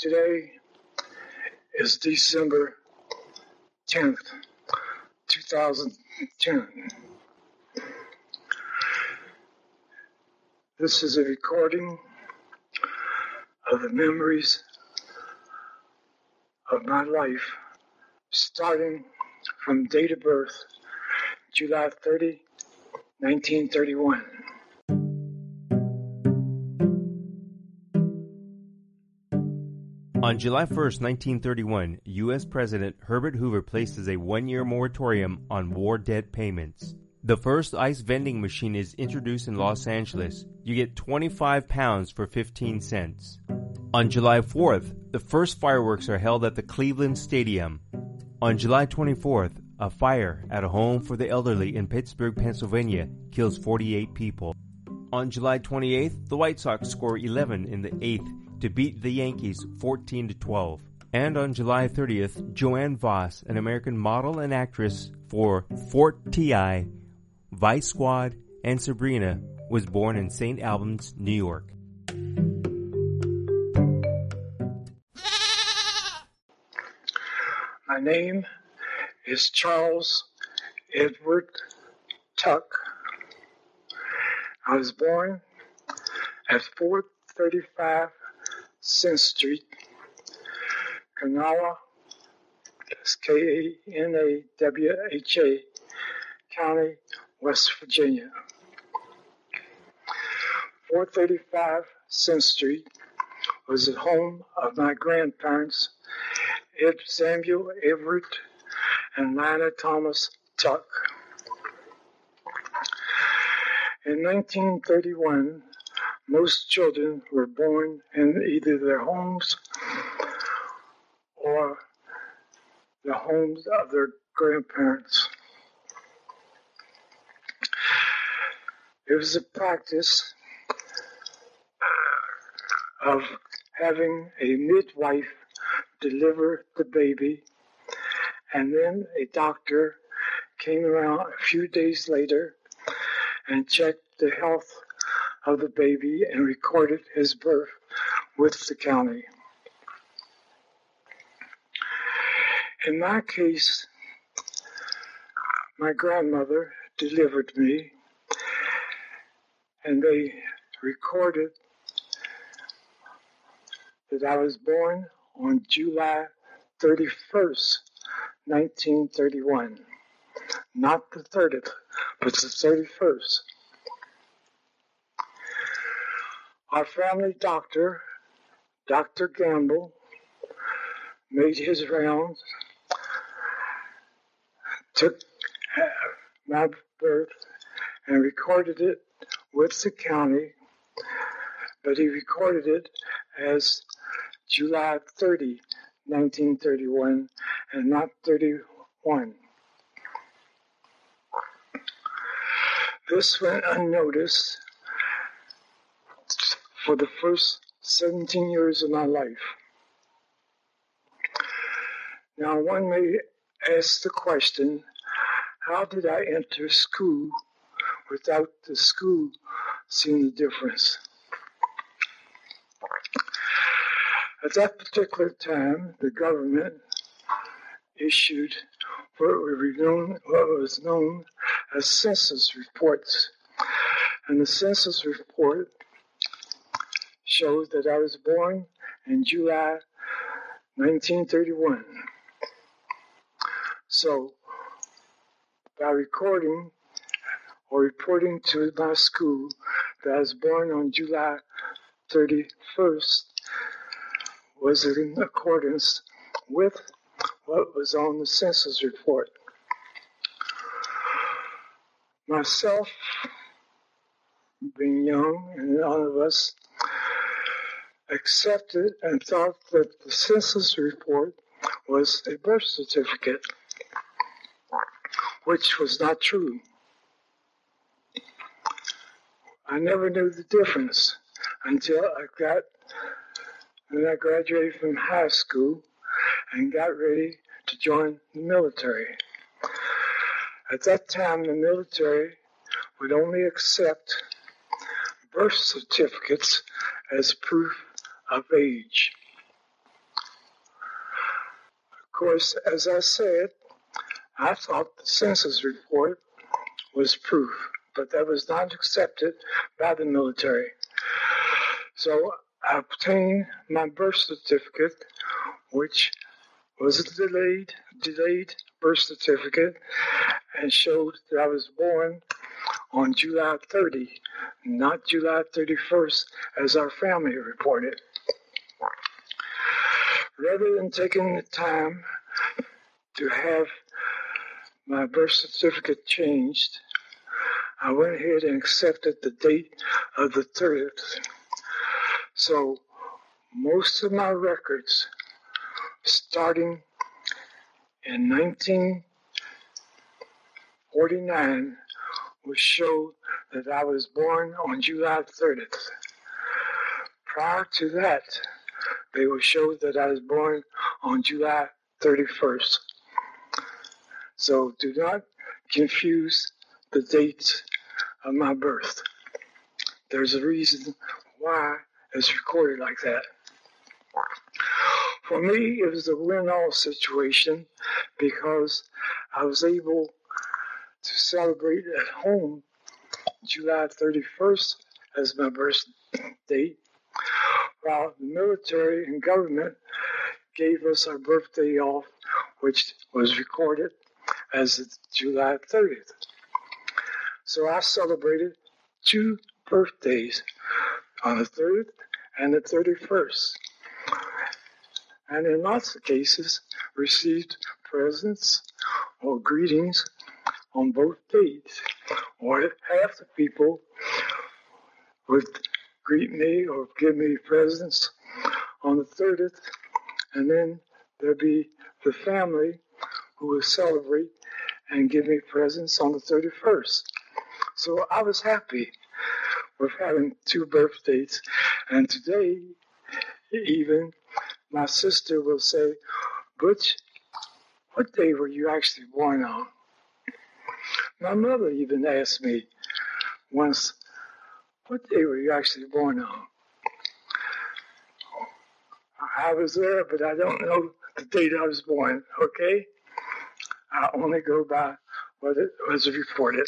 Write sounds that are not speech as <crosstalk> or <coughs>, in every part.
Today is December 10th, 2010. This is a recording of the memories of my life, starting from date of birth, July 30, 1931. On July 1, 1931, U.S. President Herbert Hoover places a one year moratorium on war debt payments. The first ice vending machine is introduced in Los Angeles. You get 25 pounds for 15 cents. On July 4th, the first fireworks are held at the Cleveland Stadium. On July 24th, a fire at a home for the elderly in Pittsburgh, Pennsylvania kills 48 people. On July 28th, the White Sox score 11 in the 8th to beat the Yankees 14 to 12. And on July 30th, Joanne Vohs, an American model and actress for Fort T.I., Vice Squad, and Sabrina, was born in St. Albans, New York. My name is Charles Edward Tuck. I was born at 435 Cent Street, Kanawha, that's K-A-N-A-W-H-A, County, West Virginia. 435 Cent Street was the home of my grandparents, Ed Samuel Everett and Lina Thomas Tuck. In 1931, most children were born in either their homes or the homes of their grandparents. It was a practice uh, of having a midwife deliver the baby, and then a doctor came around a few days later and checked the health of the baby and recorded his birth with the county. In my case, my grandmother delivered me, and they recorded that I was born on July 31st, 1931. Not the 30th, but the 31st. Our family doctor, Dr. Gamble, made his rounds, took my birth, and recorded it with the county, but he recorded it as July 30, 1931, and not 31. This went unnoticed for the first 17 years of my life. Now, one may ask the question how did I enter school without the school seeing the difference? At that particular time, the government issued what what was known as census reports. And the census report showed that I was born in July 1931. So, by recording or reporting to my school that I was born on July 31st, was in accordance with what was on the census report. Myself, being young, and none of us accepted and thought that the census report was a birth certificate, which was not true. I never knew the difference until I got when I graduated from high school and got ready to join the military. At that time, the military would only accept birth certificates as proof of age. Of course, as I said, I thought the census report was proof, but that was not accepted by the military. So I obtained my birth certificate, which was a delayed, delayed birth certificate, and showed that I was born on July 30, not July 31st, as our family reported. Rather than taking the time to have my birth certificate changed, I went ahead and accepted the date of the 30th. So most of my records, starting in 1949, would show that I was born on July 30th. Prior to that, they will show that I was born on July 31st. So do not confuse the dates of my birth. There's a reason why it's recorded like that. For me, it was a win-all situation because I was able to celebrate at home July 31st as my birth date, while the military and government gave us our birthday off, which was recorded as July 30th. So I celebrated two birthdays on the 30th and the 31st. And in lots of cases, received presents or greetings on both days. Or half the people would greet me or give me presents on the 30th, and then there'd be the family who would celebrate and give me presents on the 31st. So I was happy with having two birthdays. And today, even my sister will say, Butch, what day were you actually born on? My mother even asked me once, what day were you actually born on? I was there, but I don't know the date I was born, okay? I only go by what it was reported.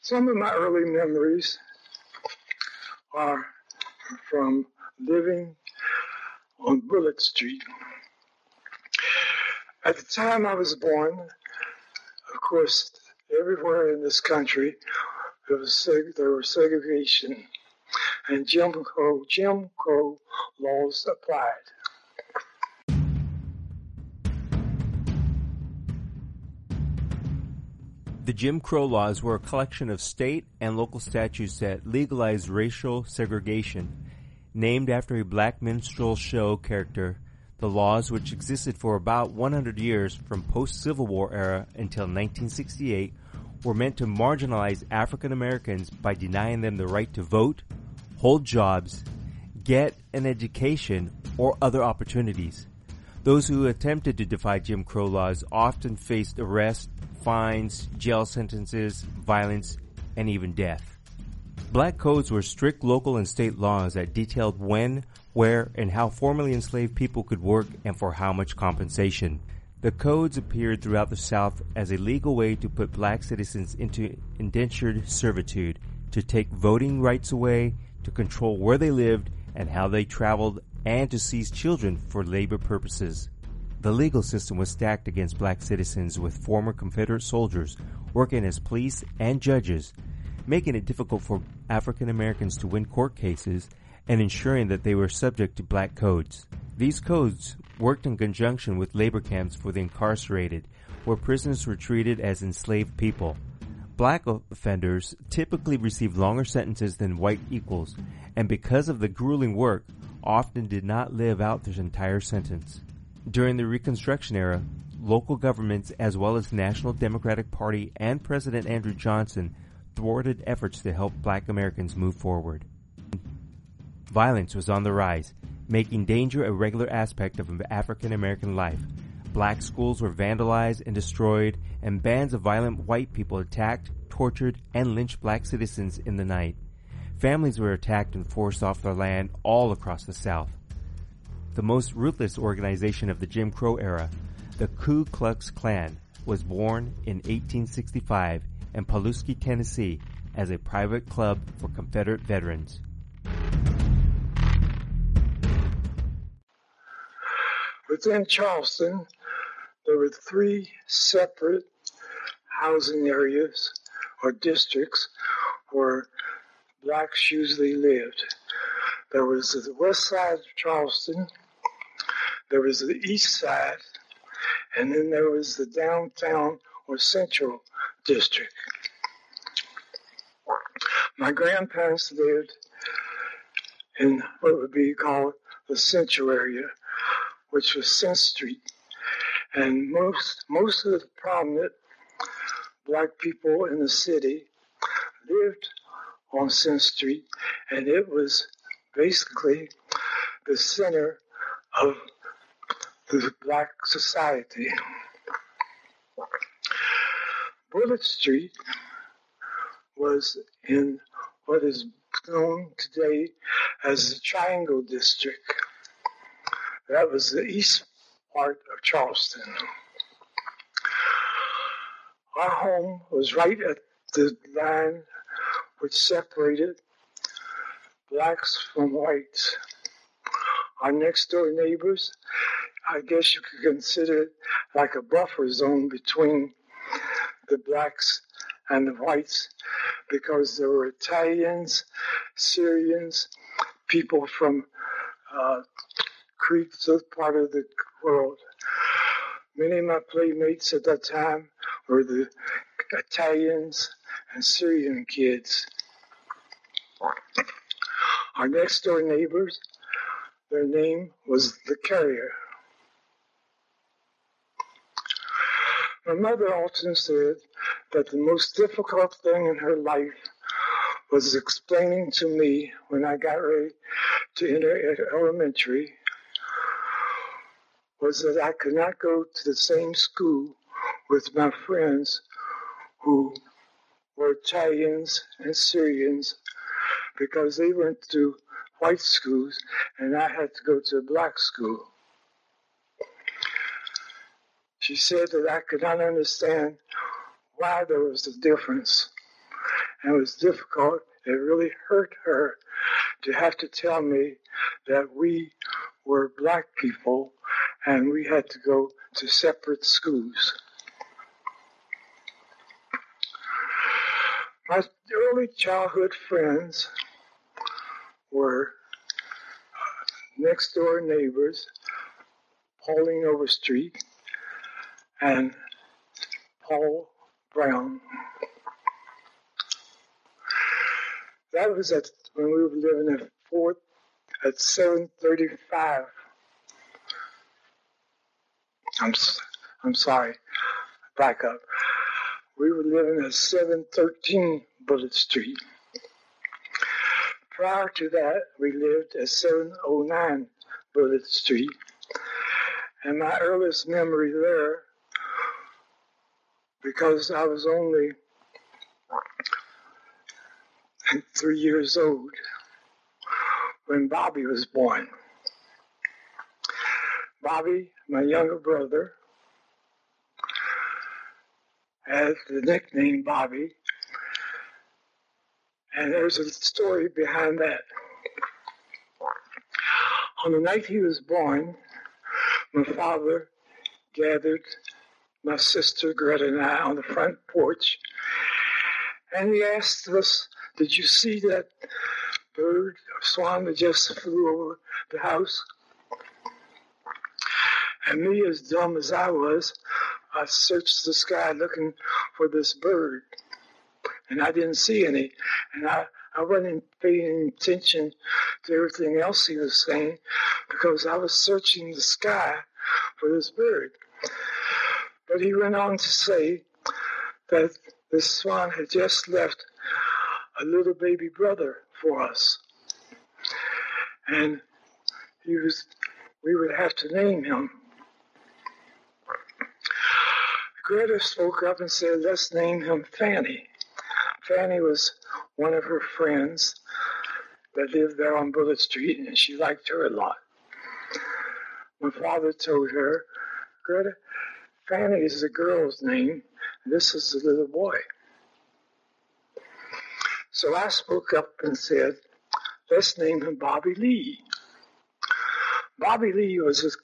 Some of my early memories are from living on Bullitt Street. At the time I was born, course, everywhere in this country there was there was segregation, and Jim Crow Jim Crow laws applied. The Jim Crow laws were a collection of state and local statutes that legalized racial segregation. Named after a black minstrel show character, the laws, which existed for about 100 years from post-Civil War era until 1968, were meant to marginalize African Americans by denying them the right to vote, hold jobs, get an education, or other opportunities. Those who attempted to defy Jim Crow laws often faced arrest, fines, jail sentences, violence, and even death. Black codes were strict local and state laws that detailed when, where, and how formerly enslaved people could work and for how much compensation. The codes appeared throughout the South as a legal way to put black citizens into indentured servitude, to take voting rights away, to control where they lived and how they traveled, and to seize children for labor purposes. The legal system was stacked against black citizens with former Confederate soldiers working as police and judges, making it difficult for African Americans to win court cases and ensuring that they were subject to black codes. These codes worked in conjunction with labor camps for the incarcerated, where prisoners were treated as enslaved people. Black offenders typically received longer sentences than white equals, and because of the grueling work, often did not live out their entire sentence. During the Reconstruction era, local governments as well as National Democratic Party and President Andrew Johnson thwarted efforts to help black Americans move forward. Violence was on the rise, making danger a regular aspect of African American life. Black schools were vandalized and destroyed, and bands of violent white people attacked, tortured, and lynched black citizens in the night. Families were attacked and forced off their land all across the South. The most ruthless organization of the Jim Crow era, the Ku Klux Klan, was born in 1865 in Pulaski, Tennessee, as a private club for Confederate veterans. Within Charleston, there were three separate housing areas or districts where blacks usually lived. There was the west side of Charleston, there was the east side, and then there was the downtown or central district. My grandparents lived in what would be called the central area, which was Cent Street. And most most of the prominent black people in the city lived on Cent Street, and it was basically the center of the black society. Bullitt Street was in what is known today as the Triangle District. That was the east part of Charleston. Our home was right at the line which separated blacks from whites. Our next door neighbors, I guess you could consider it like a buffer zone between the blacks and the whites because there were Italians, Syrians, people from uh, Crete, this part of the world. Many of my playmates at that time were the Italians and Syrian kids. Our next door neighbors, their name was the carrier. My mother often said that the most difficult thing in her life was explaining to me when I got ready to enter elementary was that I could not go to the same school with my friends who were Italians and Syrians because they went to white schools and I had to go to a black school. She said that I could not understand why there was a difference. And it was difficult. It really hurt her to have to tell me that we were black people and we had to go to separate schools. My early childhood friends were uh, next door neighbors, Pauline Overstreet and Paul Brown. That was at when we were living at fourth at 735. I'm I'm sorry. Back up. We were living at 713 Bullitt Street. Prior to that, we lived at 709 Bullitt Street. And my earliest memory there because I was only three years old when Bobby was born. Bobby, my younger brother, has the nickname Bobby, and there's a story behind that. On the night he was born, my father gathered my sister Greta and I on the front porch. And he asked us, Did you see that bird or swan that just flew over the house? And me, as dumb as I was, I searched the sky looking for this bird. And I didn't see any. And I, I wasn't paying attention to everything else he was saying because I was searching the sky for this bird. But he went on to say that the swan had just left a little baby brother for us. And he was we would have to name him. Greta spoke up and said, let's name him Fanny. Fanny was one of her friends that lived there on Bullitt Street, and she liked her a lot. My father told her, Greta, Fanny is the girl's name, this is the little boy. So I spoke up and said, let's name him Bobby Lee. Bobby Lee was the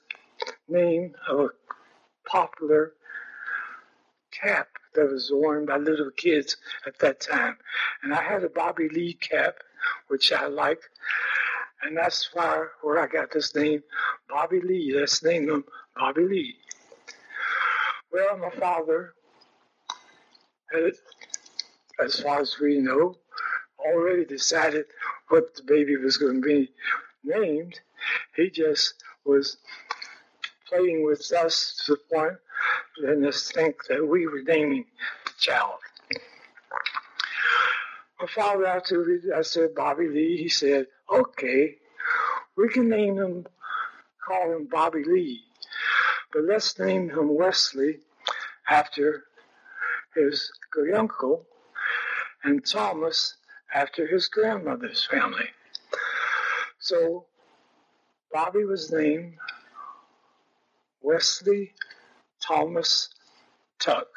name of a popular cap that was worn by little kids at that time. And I had a Bobby Lee cap, which I like. And that's why where I got this name, Bobby Lee. Let's name him Bobby Lee. Well, my father had, as far as we know, already decided what the baby was going to be named. He just was playing with us to the point letting us think that we were naming the child. My father, after I said Bobby Lee, he said, okay, we can name him, call him Bobby Lee, but let's name him Wesley after his great uncle and Thomas after his grandmother's family. So Bobby was named Wesley Thomas Tuck.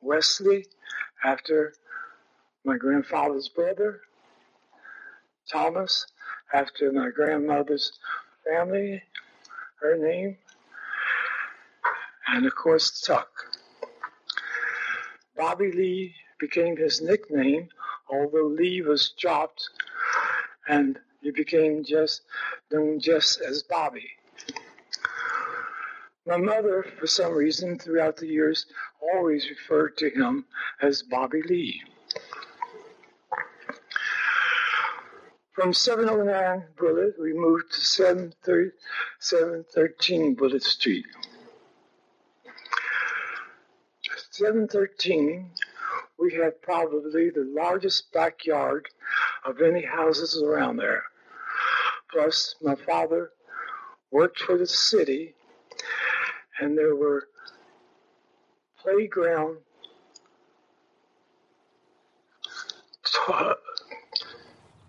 Wesley after my grandfather's brother, Thomas after my grandmother's family, her name, and of course Tuck. Bobby Lee became his nickname, although Lee was dropped and he became just known just as Bobby. My mother, for some reason, throughout the years, always referred to him as Bobby Lee. From 709 Bullitt, we moved to 713 Bullitt Street. 713, we had probably the largest backyard of any houses around there. Plus, my father worked for the city, and there were playground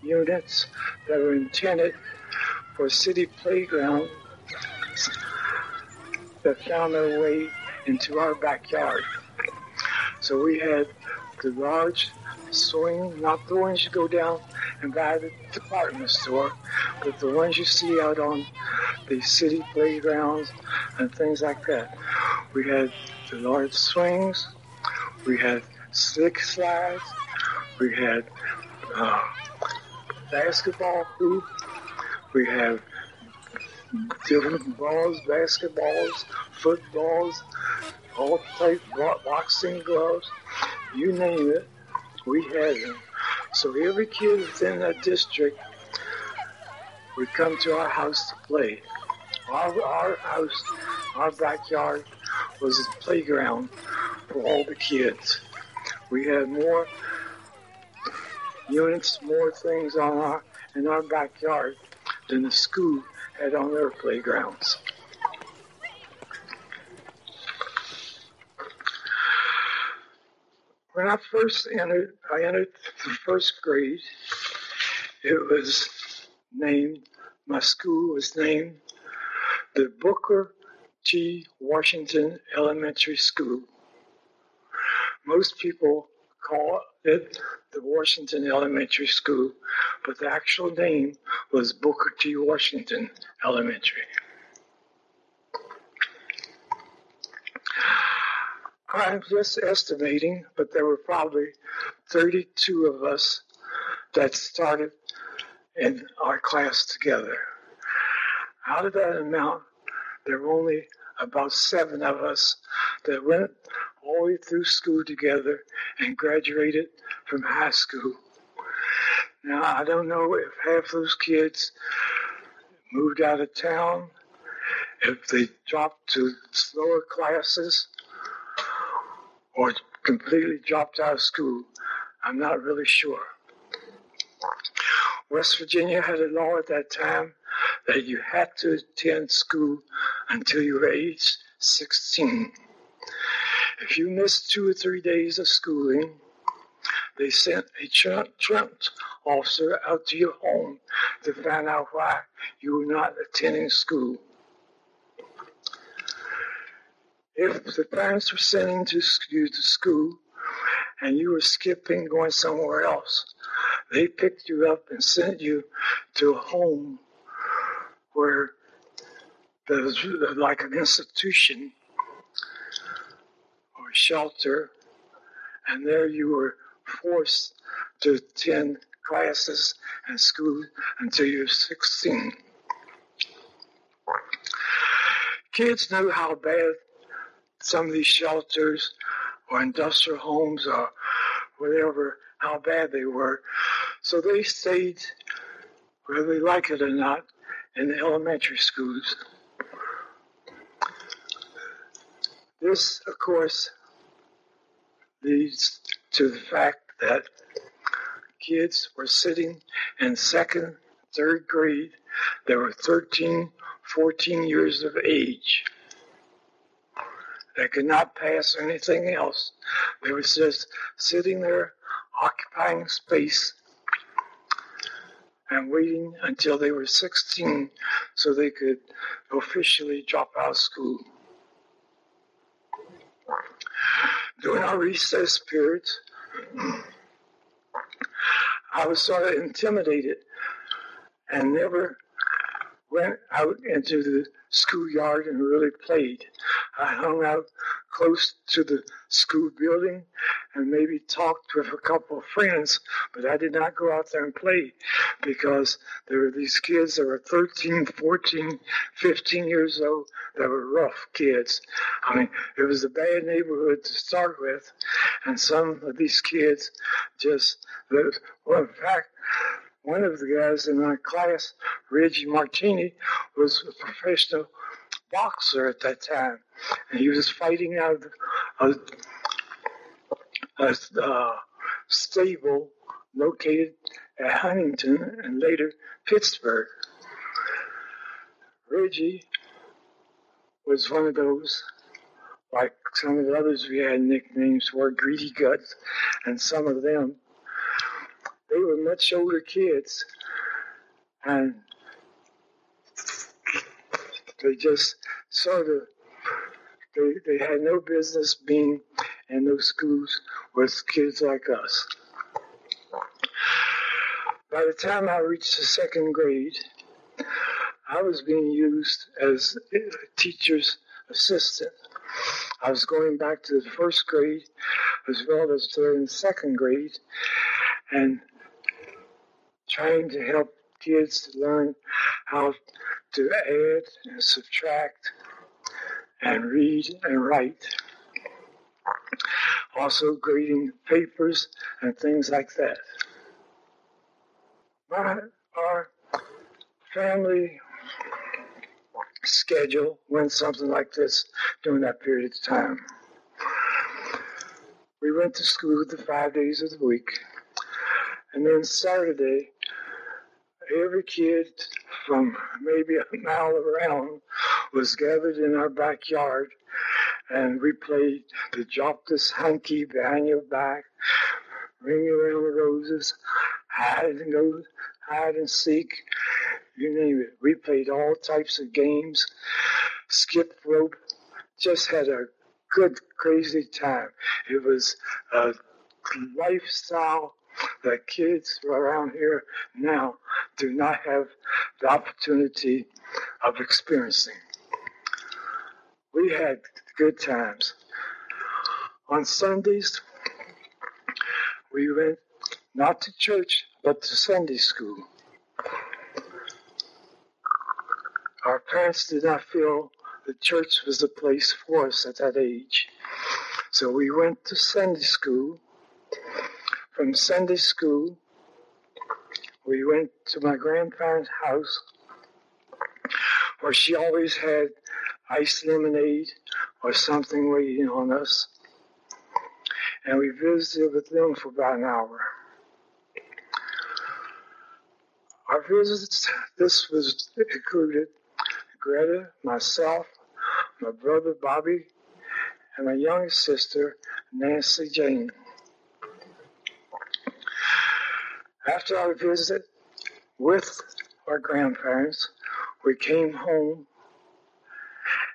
units that were intended for city playgrounds that found their way into our backyard. So we had the large swing, not the ones you go down and buy the department store, but the ones you see out on the city playgrounds and things like that. We had the large swings, we had slick slides, we had uh, basketball hoop, we had different balls, basketballs, footballs, all type boxing gloves, you name it, we had them. So every kid within that district would come to our house to play. Our, our house, our backyard was a playground for all the kids. We had more units, more things on our in our backyard than the school had on their playgrounds. When I first entered, I entered the first grade. It was named, my school was named the Booker T. Washington Elementary School. Most people call it the Washington Elementary School, but the actual name was Booker T. Washington Elementary. I'm just estimating, but there were probably 32 of us that started in our class together. Out of that amount, there were only about seven of us that went all the way through school together and graduated from high school. Now, I don't know if half those kids moved out of town, if they dropped to slower classes, or completely dropped out of school. I'm not really sure. West Virginia had a law at that time that you had to attend school until you were age 16. If you missed two or three days of schooling, they sent a truant officer out to your home to find out why you were not attending school. If the parents were sending you to school and you were skipping, going somewhere else, they picked you up and sent you to a home where there was like an institution or shelter, and there you were forced to attend classes and school until you were 16. Kids knew how bad some of these shelters or industrial homes or whatever, how bad they were. So they stayed, whether they like it or not, in the elementary schools. This, of course, leads to the fact that kids were sitting in second, third grade. They were 13, 14 years of age. They could not pass anything else. They were just sitting there, occupying space, and waiting until they were 16 so they could officially drop out of school. During our recess periods, I was sort of intimidated and never went out into the schoolyard and really played. I hung out close to the school building and maybe talked with a couple of friends, but I did not go out there and play because there were these kids that were 13, 14, 15 years old that were rough kids. I mean, it was a bad neighborhood to start with, and some of these kids just, well, in fact, one of the guys in my class, Reggie Martini, was a professional boxer at that time, and he was fighting out a, a stable located at Huntington and later Pittsburgh. Reggie was one of those, like some of the others we had nicknames were Greedy Guts, and some of them, they were much older kids, and they just sort of they, they had no business being in those schools with kids like us. By the time I reached the second grade, I was being used as a teacher's assistant. I was going back to the first grade as well as during the second grade and trying to help kids to learn how to add and subtract and read and write. Also grading papers and things like that. My, our family schedule went something like this during that period of time. We went to school the five days of the week. And then Saturday, every kid from maybe a mile around was gathered in our backyard and we played the drop this hanky behind your back, ring around the roses, hide and go, hide and seek, you name it. We played all types of games, skip rope, just had a good, crazy time. It was a lifestyle that kids around here now do not have the opportunity of experiencing. We had good times. On Sundays, we went not to church, but to Sunday school. Our parents did not feel the church was the place for us at that age. So we went to Sunday school from Sunday school, we went to my grandparents' house where she always had iced lemonade or something waiting on us. And we visited with them for about an hour. Our visits, this was included Greta, myself, my brother Bobby, and my youngest sister, Nancy Jane. After our visit with our grandparents, we came home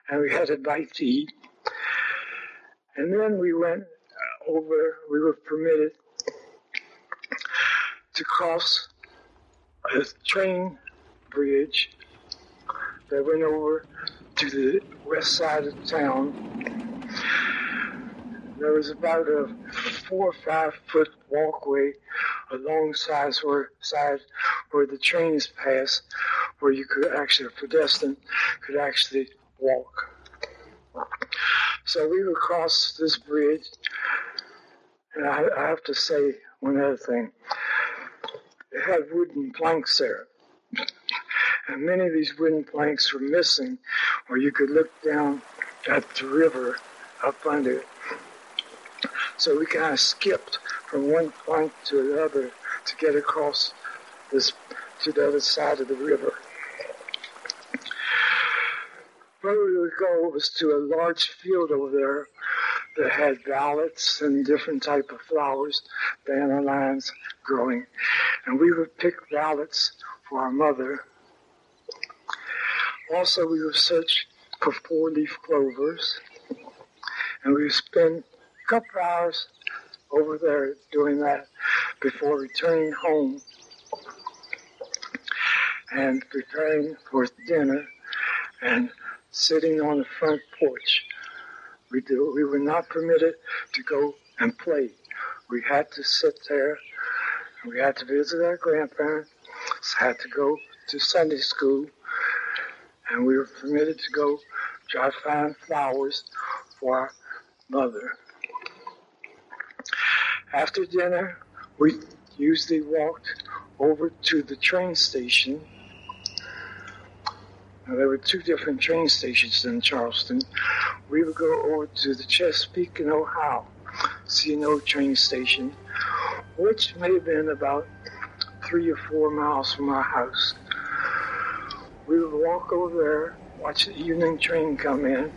and we had a bite to eat. And then we went over, we were permitted to cross a train bridge that went over to the west side of town. There was about a four or five foot walkway alongside where, side where the trains pass, where you could actually, a pedestrian could actually walk. So we would cross this bridge, and I, I have to say one other thing. It had wooden planks there. And many of these wooden planks were missing, where you could look down at the river up under. So we kind of skipped from one plank to the other to get across this to the other side of the river. Where we would go was to a large field over there that had violets and different type of flowers, dandelions growing, and we would pick violets for our mother. Also, we would search for four-leaf clovers, and we would spend a couple hours over there doing that before returning home and preparing for dinner and sitting on the front porch. We, do, we were not permitted to go and play. We had to sit there. We had to visit our grandparents. Had to go to Sunday school, and we were permitted to go try to find flowers for our mother. After dinner, we usually walked over to the train station. Now, there were two different train stations in Charleston. We would go over to the Chesapeake and Ohio C&O train station, which may have been about three or four miles from our house. We would walk over there, watch the evening train come in,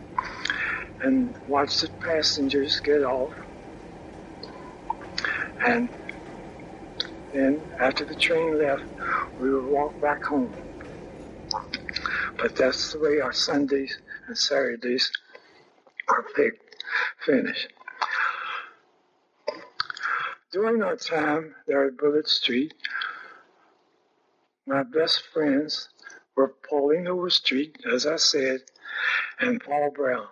and watch the passengers get off and then after the train left, we would walk back home. But that's the way our Sundays and Saturdays are picked, finished. During our time there at Bullitt Street, my best friends were Pauline Overstreet, as I said, and Paul Brown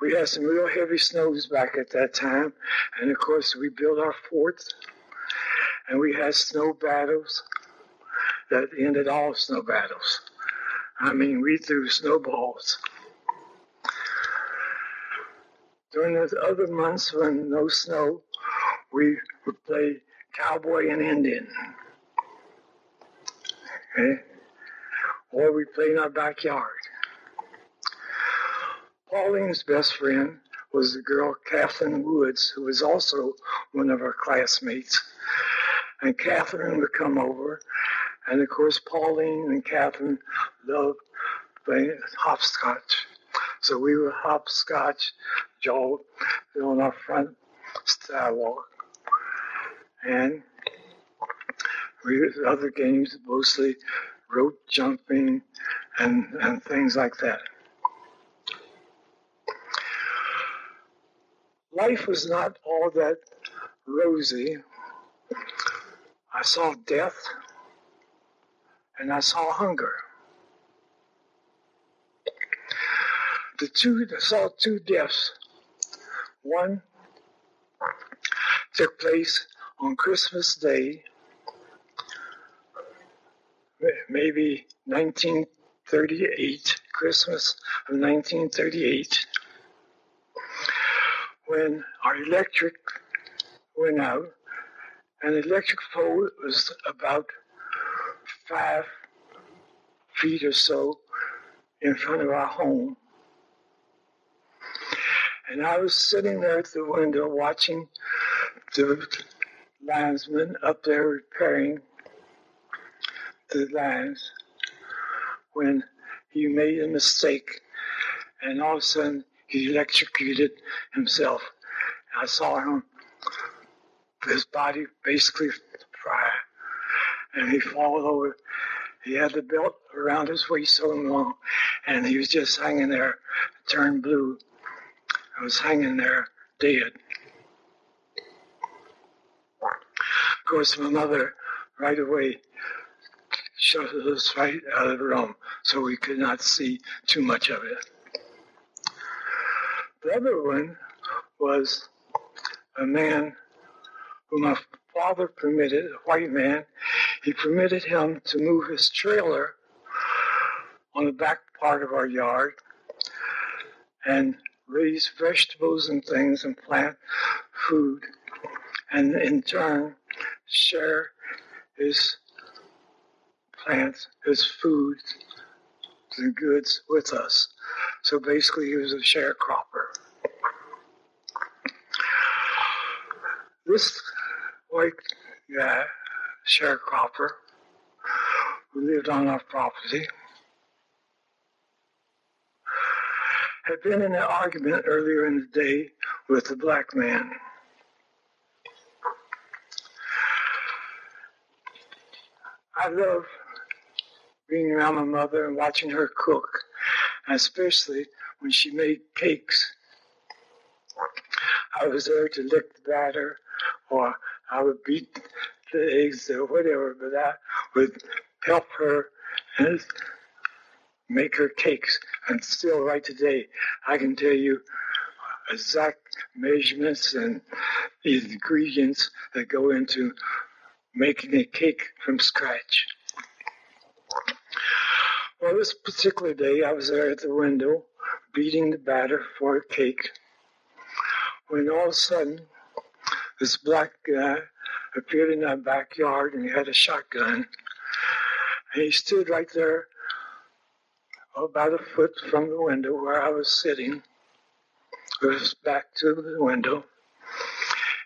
we had some real heavy snows back at that time. And of course, we built our forts and we had snow battles that ended all snow battles. I mean, we threw snowballs. During those other months when no snow, we would play cowboy and Indian. Okay? Or we play in our backyard. Pauline's best friend was the girl Kathleen Woods, who was also one of our classmates. And Kathleen would come over, and of course, Pauline and Kathleen loved playing hopscotch. So we would hopscotch, Joel, on our front sidewalk. And we other games, mostly rope jumping and, and things like that. Life was not all that rosy. I saw death and I saw hunger. The two I saw two deaths. One took place on Christmas Day, maybe 1938, Christmas of 1938 when our electric went out, the electric pole was about five feet or so in front of our home. And I was sitting there at the window watching the linesman up there repairing the lines when he made a mistake and all of a sudden he electrocuted himself. I saw him his body basically fried. And he fallen over. He had the belt around his waist so long, and he was just hanging there, turned blue. I was hanging there dead. Of course, my mother right away shut us right out of the room so we could not see too much of it. The other one was a man who my father permitted, a white man, he permitted him to move his trailer on the back part of our yard and raise vegetables and things and plant food and in turn share his plants, his food, and goods with us. So basically, he was a sharecropper. This white guy, sharecropper, who lived on our property, had been in an argument earlier in the day with the black man. I love being around my mother and watching her cook, especially when she made cakes. I was there to lick the batter, or I would beat the eggs or whatever, but I would help her and make her cakes. And still, right today, I can tell you exact measurements and the ingredients that go into making a cake from scratch. Well, this particular day, I was there at the window beating the batter for a cake when all of a sudden this black guy appeared in our backyard and he had a shotgun. And he stood right there about a foot from the window where I was sitting, with his back to the window.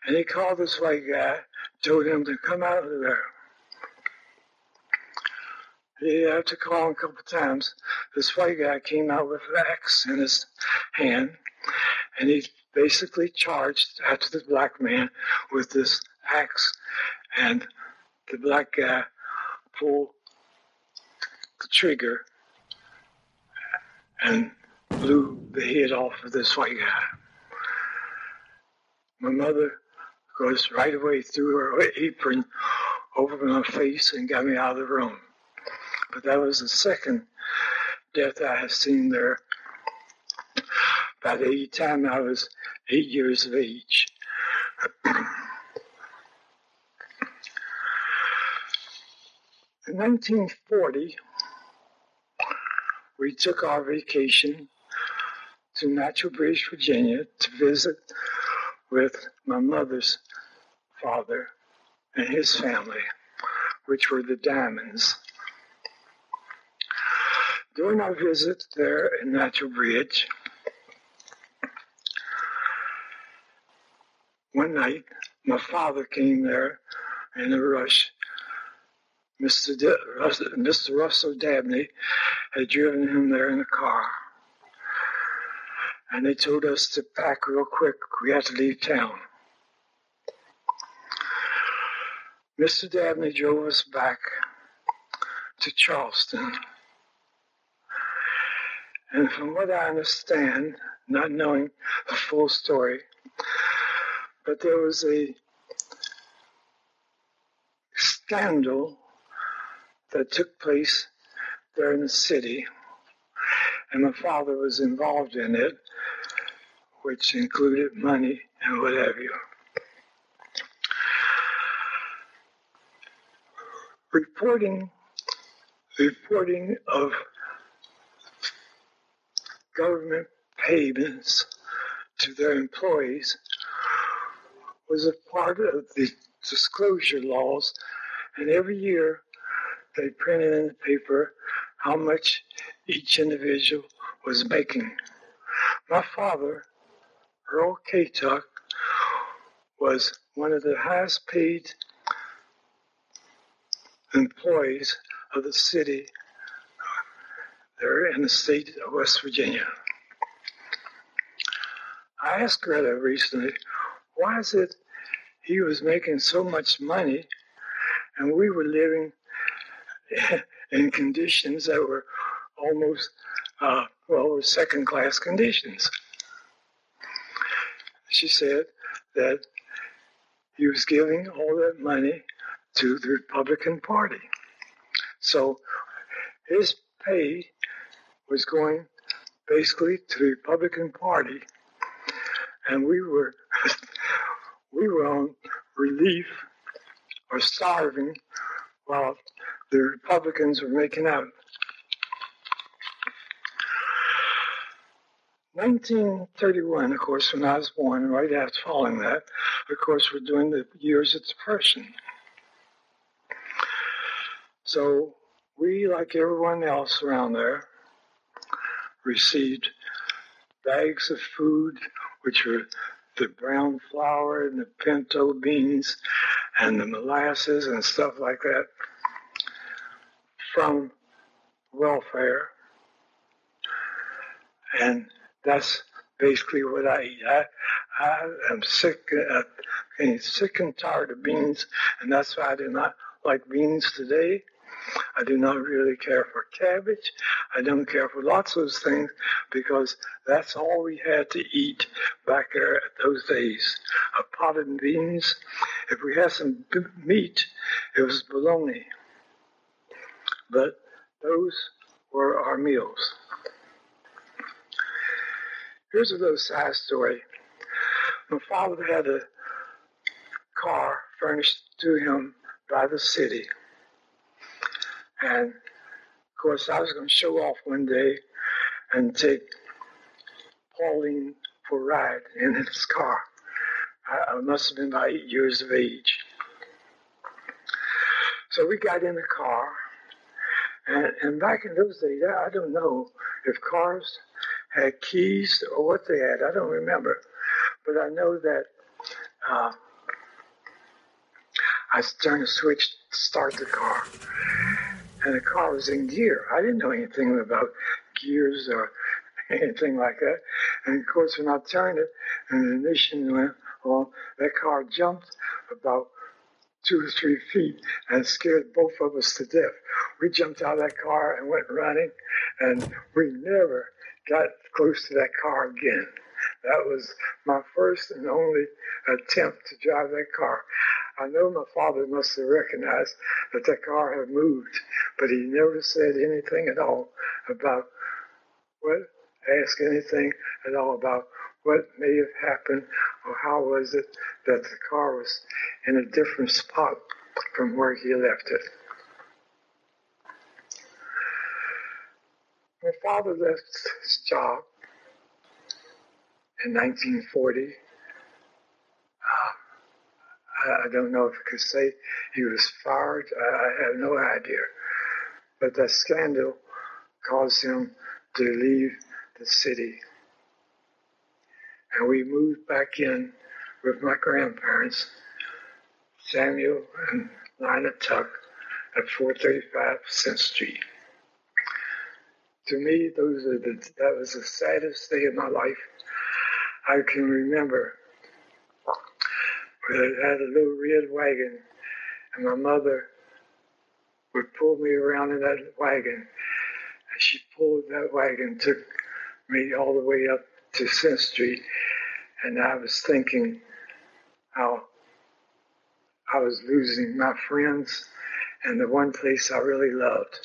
And he called this white guy, told him to come out of there. He had to call him a couple times. This white guy came out with an axe in his hand, and he basically charged after the black man with this axe, and the black guy pulled the trigger and blew the head off of this white guy. My mother goes right away threw her apron over my face and got me out of the room. But that was the second death I have seen there. By the time I was eight years of age. <clears throat> In 1940, we took our vacation to Natural Bridge, Virginia to visit with my mother's father and his family, which were the Diamonds. During our visit there in Natural Bridge, one night my father came there in a rush. Mr. De- Mr. Russell Dabney had driven him there in a car. And they told us to pack real quick. We had to leave town. Mr. Dabney drove us back to Charleston. And from what I understand, not knowing the full story, but there was a scandal that took place there in the city, and my father was involved in it, which included money and what have you. Reporting, reporting of government payments to their employees was a part of the disclosure laws, and every year they printed in the paper how much each individual was making. My father, Earl K. Tuck, was one of the highest paid employees of the city there in the state of West Virginia. I asked Greta recently, why is it he was making so much money, and we were living <laughs> in conditions that were almost, uh, well, were second class conditions. She said that he was giving all that money to the Republican Party. So his pay was going basically to the Republican Party, and we were <laughs> we were on relief or starving while the Republicans were making out. 1931, of course, when I was born, right after following that, of course, we're doing the years of depression. So we, like everyone else around there, received bags of food, which were the brown flour and the pinto beans and the molasses and stuff like that from welfare. And that's basically what I eat. I, I am sick, uh, sick and tired of beans, and that's why I do not like beans today. I do not really care for cabbage. I don't care for lots of things because that's all we had to eat back there at those days. A pot of beans. If we had some meat, it was bologna. But those were our meals. Here's a little side story. My father had a car furnished to him by the city. And of course, I was going to show off one day and take Pauline for a ride in his car. I, I must have been about eight years of age. So we got in the car, and, and back in those days, I don't know if cars had keys or what they had. I don't remember. But I know that uh, I turned the switch to start the car. And the car was in gear. I didn't know anything about gears or <laughs> anything like that. And of course, when I turned it and the ignition went on, that car jumped about two or three feet and scared both of us to death. We jumped out of that car and went running, and we never got close to that car again. That was my first and only attempt to drive that car. I know my father must have recognized that that car had moved, but he never said anything at all about what, asked anything at all about what may have happened or how was it that the car was in a different spot from where he left it. My father left his job in 1940. Um, I don't know if I could say he was fired. I have no idea. But that scandal caused him to leave the city. And we moved back in with my grandparents, Samuel and Lina Tuck, at 435 Cent Street to me, those are the, that was the saddest day of my life. I can remember I had a little red wagon, and my mother would pull me around in that wagon. And she pulled that wagon, took me all the way up to Cent Street, and I was thinking how I was losing my friends and the one place I really loved.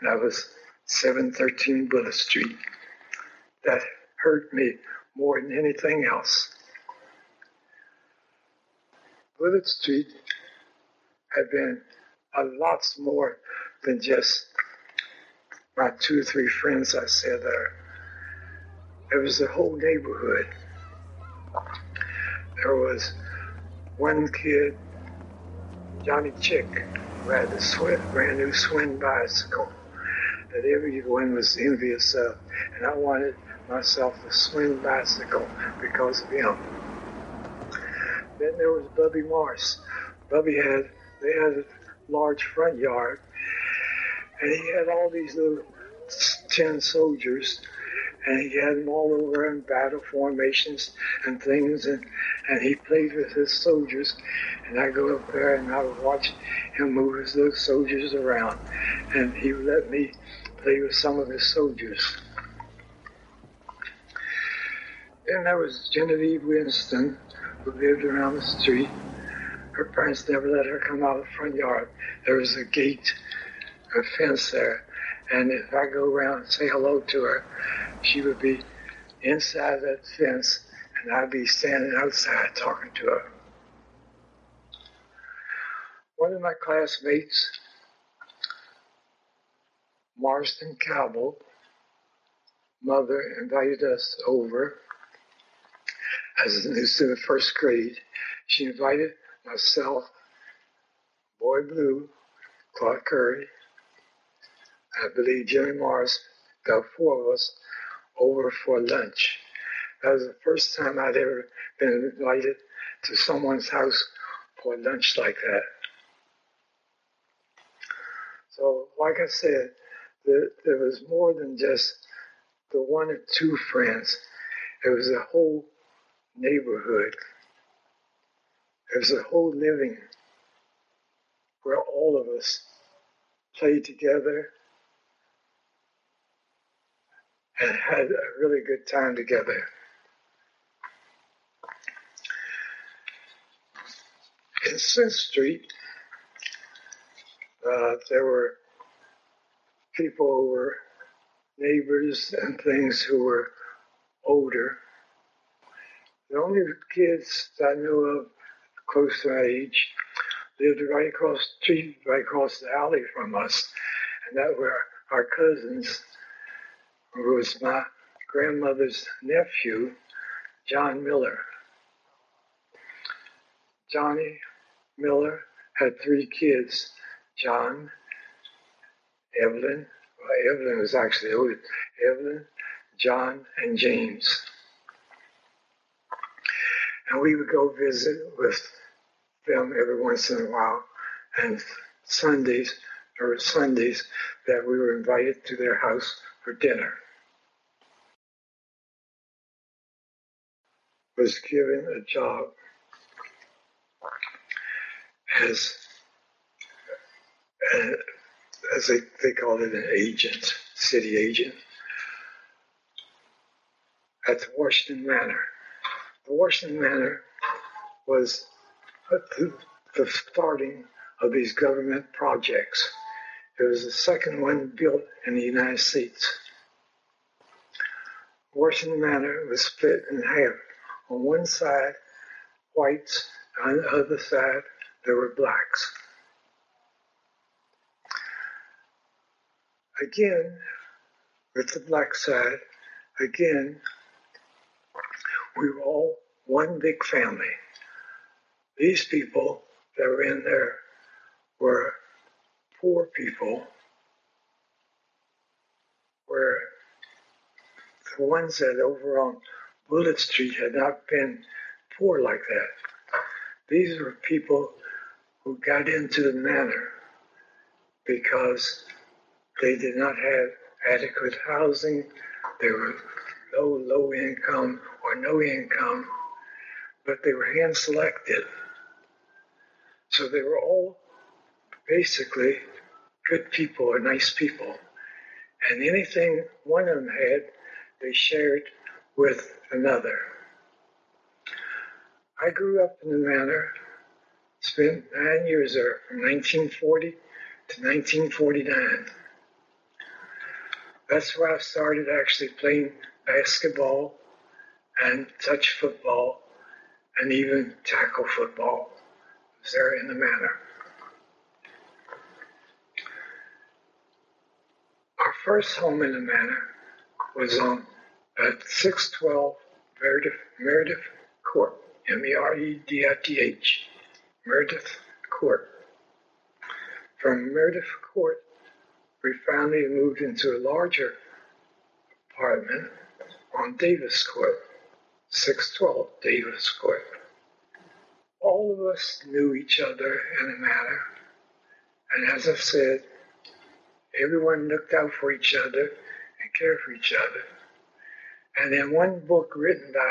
And I was 713 Bullitt Street. That hurt me more than anything else. Bullitt Street had been a lot more than just my two or three friends I said there. It was the whole neighborhood. There was one kid, Johnny Chick, who had a brand new Schwinn bicycle that everyone was envious of, and I wanted myself a Schwinn bicycle because of him. Then there was Bubby Morse. Bubby had they had a large front yard, and he had all these little tin soldiers, and he had them all over in battle formations and things, and, and he played with his soldiers, and I go up there and I would watch him move his little soldiers around, and he would let me play with some of his soldiers. Then there was Genevieve Winston, lived around the street. Her parents never let her come out of the front yard. There was a gate, a fence there, and if I go around and say hello to her, she would be inside that fence, and I'd be standing outside talking to her. One of my classmates, Marston Cabell, mother invited us over as it was in the first grade. She invited myself, Boy Blue, Clark Curry, I believe Jimmy Morris, got four of us over for lunch. That was the first time I'd ever been invited to someone's house for lunch like that. So, like I said, there, there was more than just the one or two friends. It was a whole neighborhood. Was a whole living where all of us played together and had a really good time together. In Smith Street, uh, there were people who were neighbors and things who were older. The only kids I knew of close to my age lived right across the street, right across the alley from us, and that were our cousins who was my grandmother's nephew, John Miller. Johnny Miller had three kids John, Evelyn, well, Evelyn was actually older, Evelyn, John, and James. And we would go visit with them every once in a while. And Sundays, or Sundays, that we were invited to their house for dinner. Was given a job as, uh, as they, they called it, an agent, city agent, at the Washington Manor. Washington Manor was the, the starting of these government projects. It was the second one built in the United States. Washington Manor was split in half. On one side, whites, on the other side, there were blacks. Again, with the black side, again, we were all one big family. These people that were in there were poor people, where the ones that over on Bullitt Street had not been poor like that. These were people who got into the manor because they did not have adequate housing. They were low, low income or no income, but they were hand selected. So they were all basically good people or nice people. And anything one of them had, they shared with another. I grew up in the manor, spent nine years there from 1940 to 1949. That's where I started actually playing basketball and touch football and even tackle football. Was there in the manor. Our first home in the manor was on at 612 Meredith, Meredith Court, M E R E D I T H, Meredith Court. From Meredith Court, we finally moved into a larger apartment on Davis Court, 612 Davis Court. All of us knew each other in a manner, and as I said, everyone looked out for each other and cared for each other. And then one book written by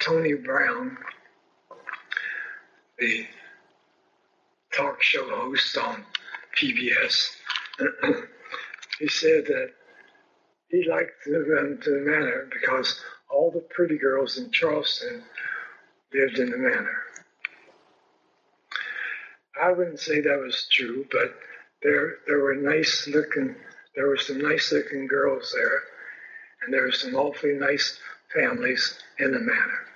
Tony Brown, the talk show host on PBS, <clears throat> he said that he liked to run to the manor because all the pretty girls in Charleston lived in the manor. I wouldn't say that was true, but there there were nice looking there were some nice looking girls there, and there were some awfully nice families in the manor.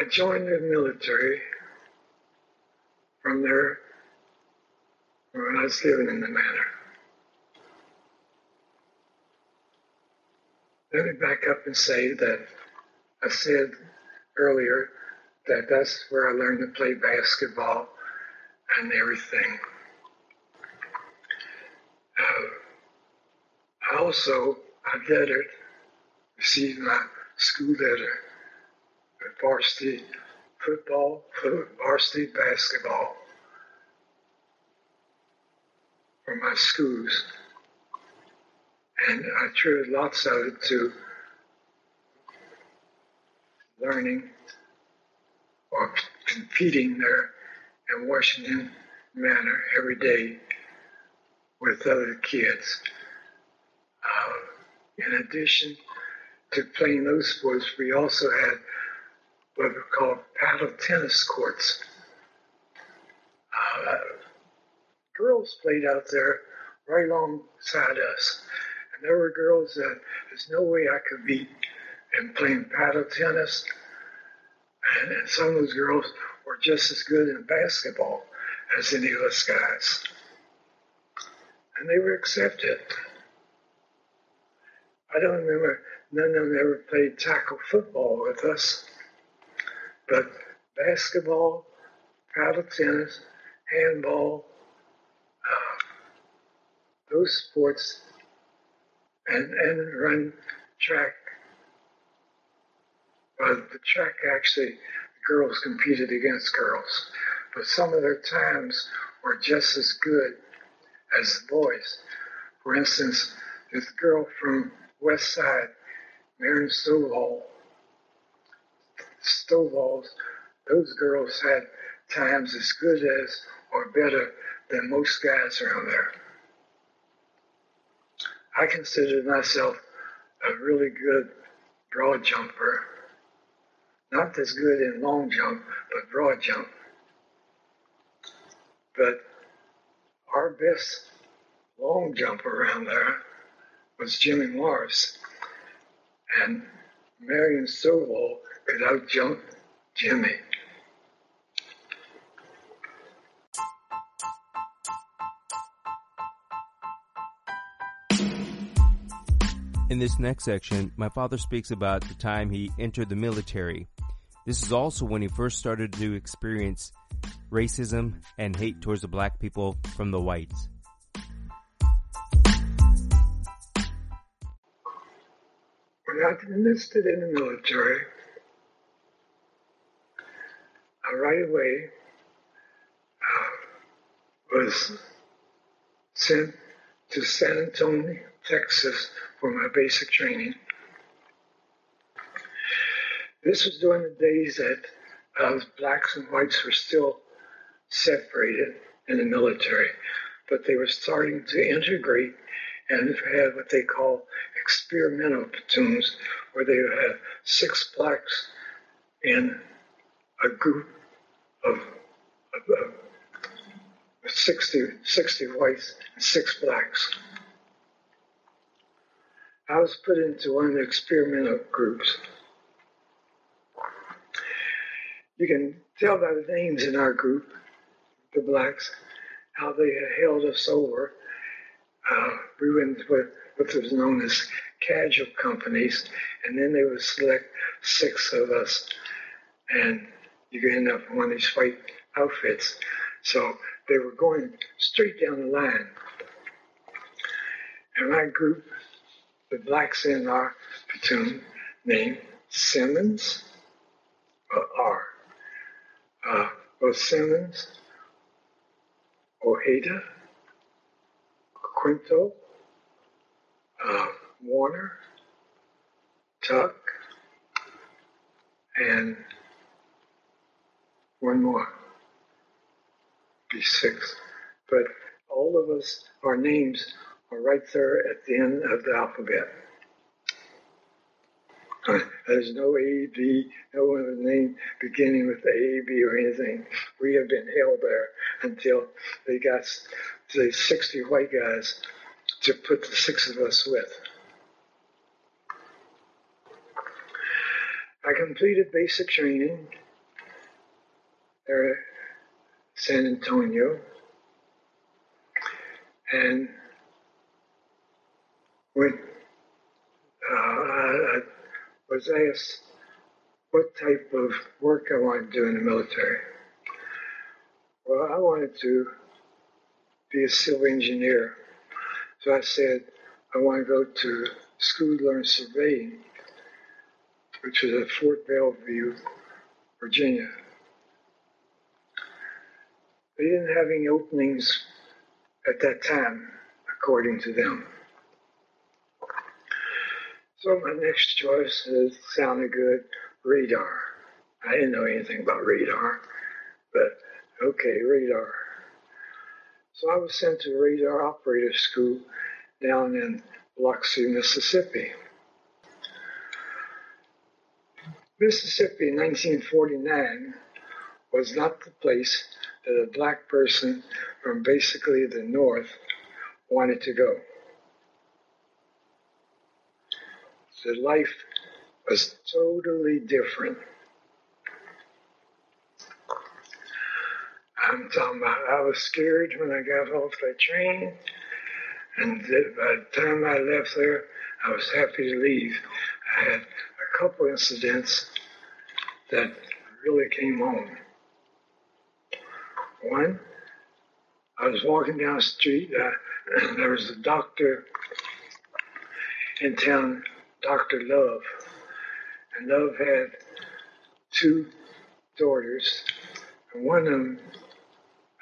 I joined the military from there when I was living in the manor. Let me back up and say that I said earlier that that's where I learned to play basketball and everything. Uh, I also, I lettered, received my school letter for varsity football, for varsity basketball for my schools. <laughs> And I attribute lots of it to learning or competing there in Washington Manor every day with other kids. Uh, in addition to playing those sports, we also had what were called paddle tennis courts. Uh, girls played out there right alongside us. There were girls that there's no way I could beat in playing paddle tennis. And, and some of those girls were just as good in basketball as any of us guys. And they were accepted. I don't remember, none of them ever played tackle football with us. But basketball, paddle tennis, handball, uh, those sports, and, and run track. But the track actually, girls competed against girls, but some of their times were just as good as the boys. For instance, this girl from West Side, Marion Stovall, Stovall's, those girls had times as good as or better than most guys around there. I considered myself a really good broad jumper. Not as good in long jump, but broad jump. But our best long jumper around there was Jimmy Morris. And Marion Stovall could outjump Jimmy. In this next section, my father speaks about the time he entered the military. This is also when he first started to experience racism and hate towards the black people from the whites. When I enlisted in the military, I right away uh, was sent to San Antonio, Texas for my basic training. This was during the days that uh, blacks and whites were still separated in the military, but they were starting to integrate and have what they call experimental platoons, where they would have six blacks in a group of, of, of 60, 60 whites and six blacks. I was put into one of the experimental groups. You can tell by the names in our group, the blacks, how they held us over. Uh, we went with what was known as casual companies, and then they would select six of us, and you could end up in one of these white outfits. So they were going straight down the line. And my group the blacks in our platoon named Simmons, uh, R. Uh, both Simmons, Ojeda, Quinto, uh, Warner, Tuck, and one more. Be six. But all of us, our names are right there at the end of the alphabet. <laughs> There's no A, B, no other name beginning with A, B, or anything. We have been held there until they got the 60 white guys to put the six of us with. I completed basic training there at San Antonio and uh, was asked what type of work I wanted to do in the military. Well, I wanted to be a civil engineer. So I said, I want to go to school to learn surveying, which was at Fort Belvoir, Virginia. They didn't have any openings at that time, according to them. So my next choice is sounded good, radar. I didn't know anything about radar, but okay, radar. So I was sent to radar operator school down in Biloxi, Mississippi. Mississippi in 1949 was not the place that a black person from basically the north wanted to go. The life was totally different. I'm talking about I was scared when I got off the train, and by the time I left there, I was happy to leave. I had a couple incidents that really came home. One, I was walking down the street. Uh, <clears throat> there was a doctor in town Dr. Love. And Love had two daughters. And one of them,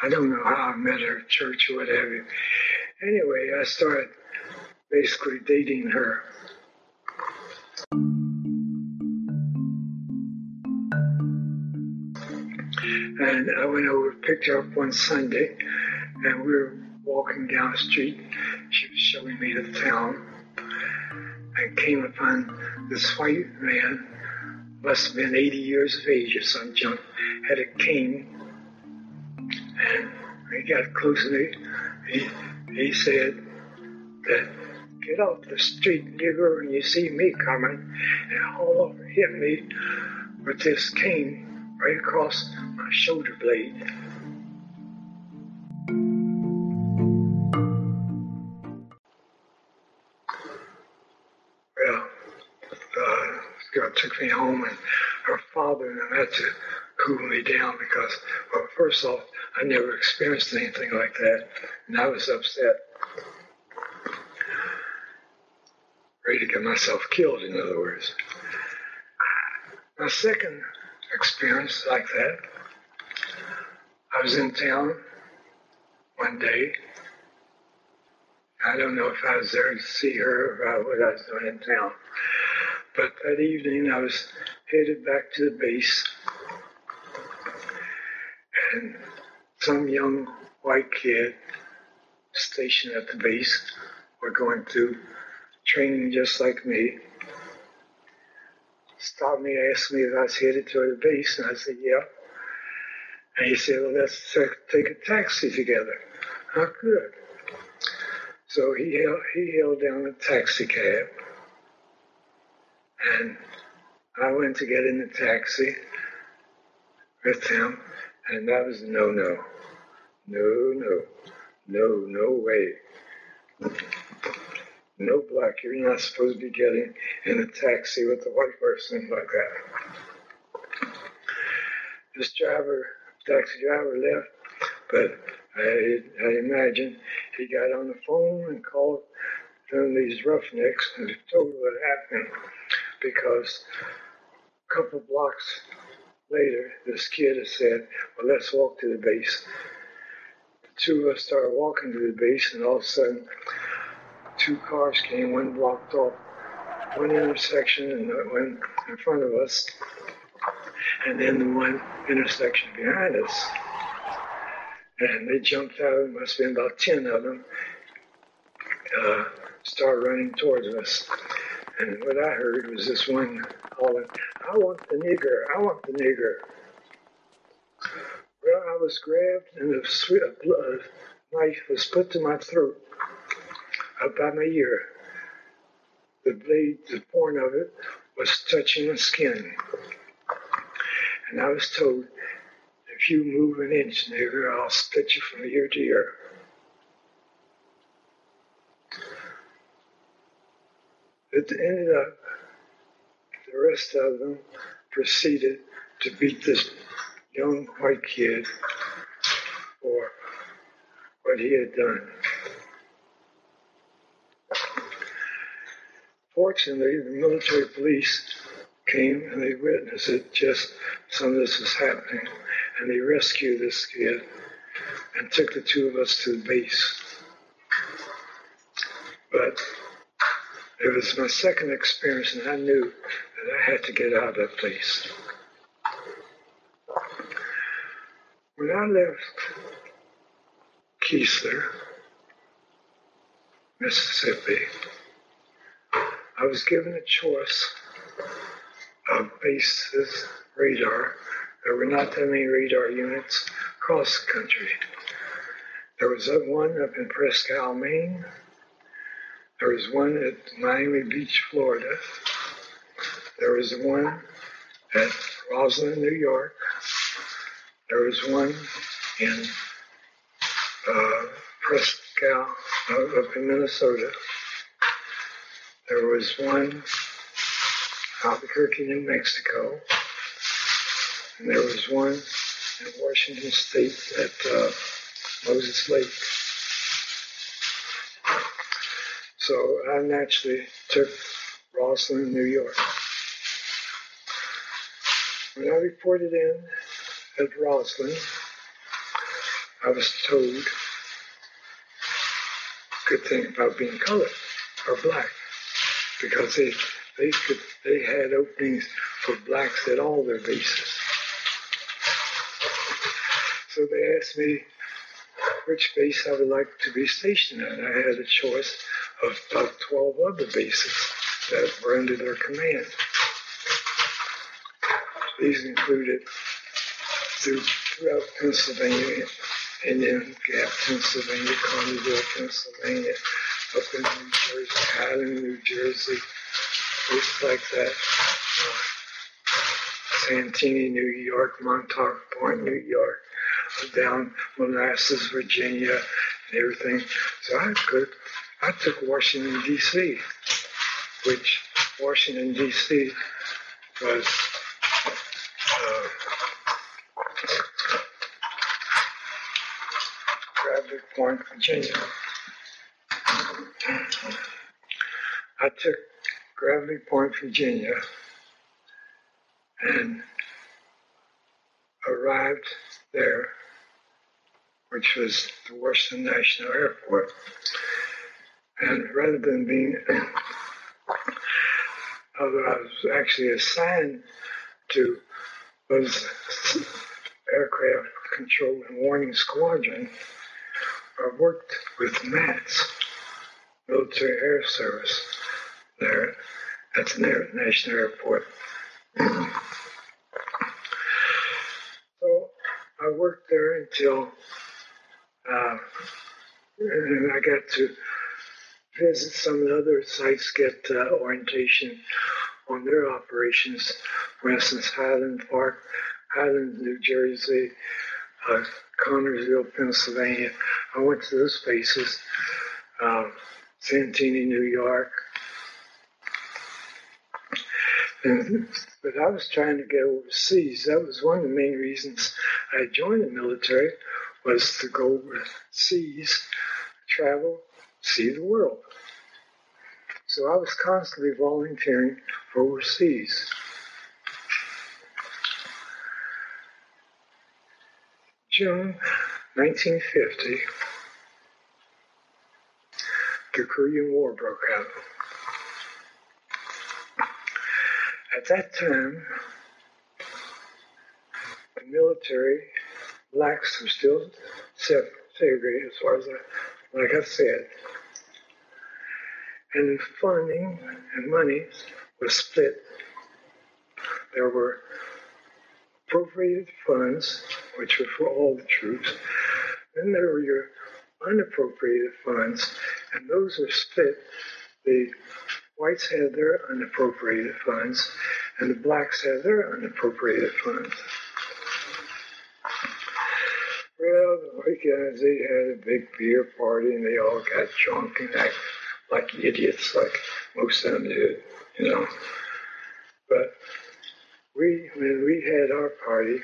I don't know how I met her church or what have you. Anyway, I started basically dating her. And I went over, picked her up one Sunday, and we were walking down the street. She was showing me the town. I came upon this white man, must have been 80 years of age or some junk, had a cane. And he got close to me, he, he said that, get off the street, nigger, and you see me coming. And all over hit me with this cane right across my shoulder blade. Took me home, and her father and them had to cool me down because, well, first off, I never experienced anything like that, and I was upset. Ready to get myself killed, in other words. My second experience like that, I was in town one day. I don't know if I was there to see her or what I was doing in town. But that evening I was headed back to the base, and some young white kid stationed at the base were going through training just like me. Stopped me, asked me if I was headed to the base, and I said, yeah. And he said, well, let's take a taxi together. Oh, good. So he held, he held down a taxi cab and I went to get in the taxi with him, and that was no, no, no, no, no, no way. No black, you're not supposed to be getting in a taxi with a white person like that. This driver, taxi driver left, but I, I imagine he got on the phone and called one of these roughnecks and told what happened because a couple blocks later, this kid said, Well, let's walk to the base. The two of us started walking to the base, and all of a sudden, two cars came, one blocked off one intersection and one in front of us, and then the one intersection behind us. And they jumped out, must have been about 10 of them, uh, start running towards us. And what I heard was this one calling, I want the nigger, I want the nigger. Well, I was grabbed and a, knife was put to my throat, up by my ear. The blade, the point of it, was touching the skin. And I was told, if you move an inch, nigger, I'll split you from ear to ear. It ended up, uh, the rest of them proceeded to beat this young white kid for what he had done. Fortunately, the military police came and they witnessed it, just some of this was happening, and they rescued this kid and took the two of us to the base. But it was my second experience, and I knew that I had to get out of that place. When I left Keesler, Mississippi, I was given a choice of bases radar. There were not that many radar units across the country. There was one up in Presque Isle, Maine. There was one at Miami Beach, Florida. There was one at Roslyn, New York. There was one in uh, Isle, uh, up in Minnesota. There was one Albuquerque, New Mexico. And there was one in Washington State at uh, Moses Lake. So I naturally took Roslyn, New York. When I reported in at Roslyn, I was told, good thing about being colored or black because they they could they had openings for blacks at all their bases. So they asked me which base I would like to be stationed at. I had a choice of about 12 other bases that were under their command. These included throughout Pennsylvania, Indian Gap, Pennsylvania, Carneyville, Pennsylvania, up in New Jersey, Highland, New Jersey, places like that. Uh, Santini, New York, Montauk Point, New York, down Manassas, Virginia, and everything. So I could, I took Washington D.C., which Washington D.C. was. Uh, Bradley Point, Virginia. I took Gravelly Point, Virginia, and arrived there, which was the Washington National Airport. And rather than being, <coughs> although I was actually assigned to was aircraft control and warning squadron, I worked with MATS military air service there at the National Airport. <coughs> so I worked there until uh, and I got to visit some of the other sites, get uh, orientation on their operations. For instance, Highland Park, Highland, New Jersey, uh, Pennsylvania. I went to those places. Um, Santini, New York. And, but I was trying to get overseas. That was one of the main reasons I joined the military was to go overseas, travel, see the world. So I was constantly volunteering overseas. June 1950, the Korean War broke out. At that time, the military, blacks were still segregated as far as I, like I said. And funding and money was split. There were appropriated funds, which were for all the troops. Then there were your unappropriated funds, and those were split. The whites had their unappropriated funds, and the blacks had their unappropriated funds. Well, the white guys, they had a big beer party, and they all got drunk and acted like idiots, like most of them did, you know. But we, when we had our party,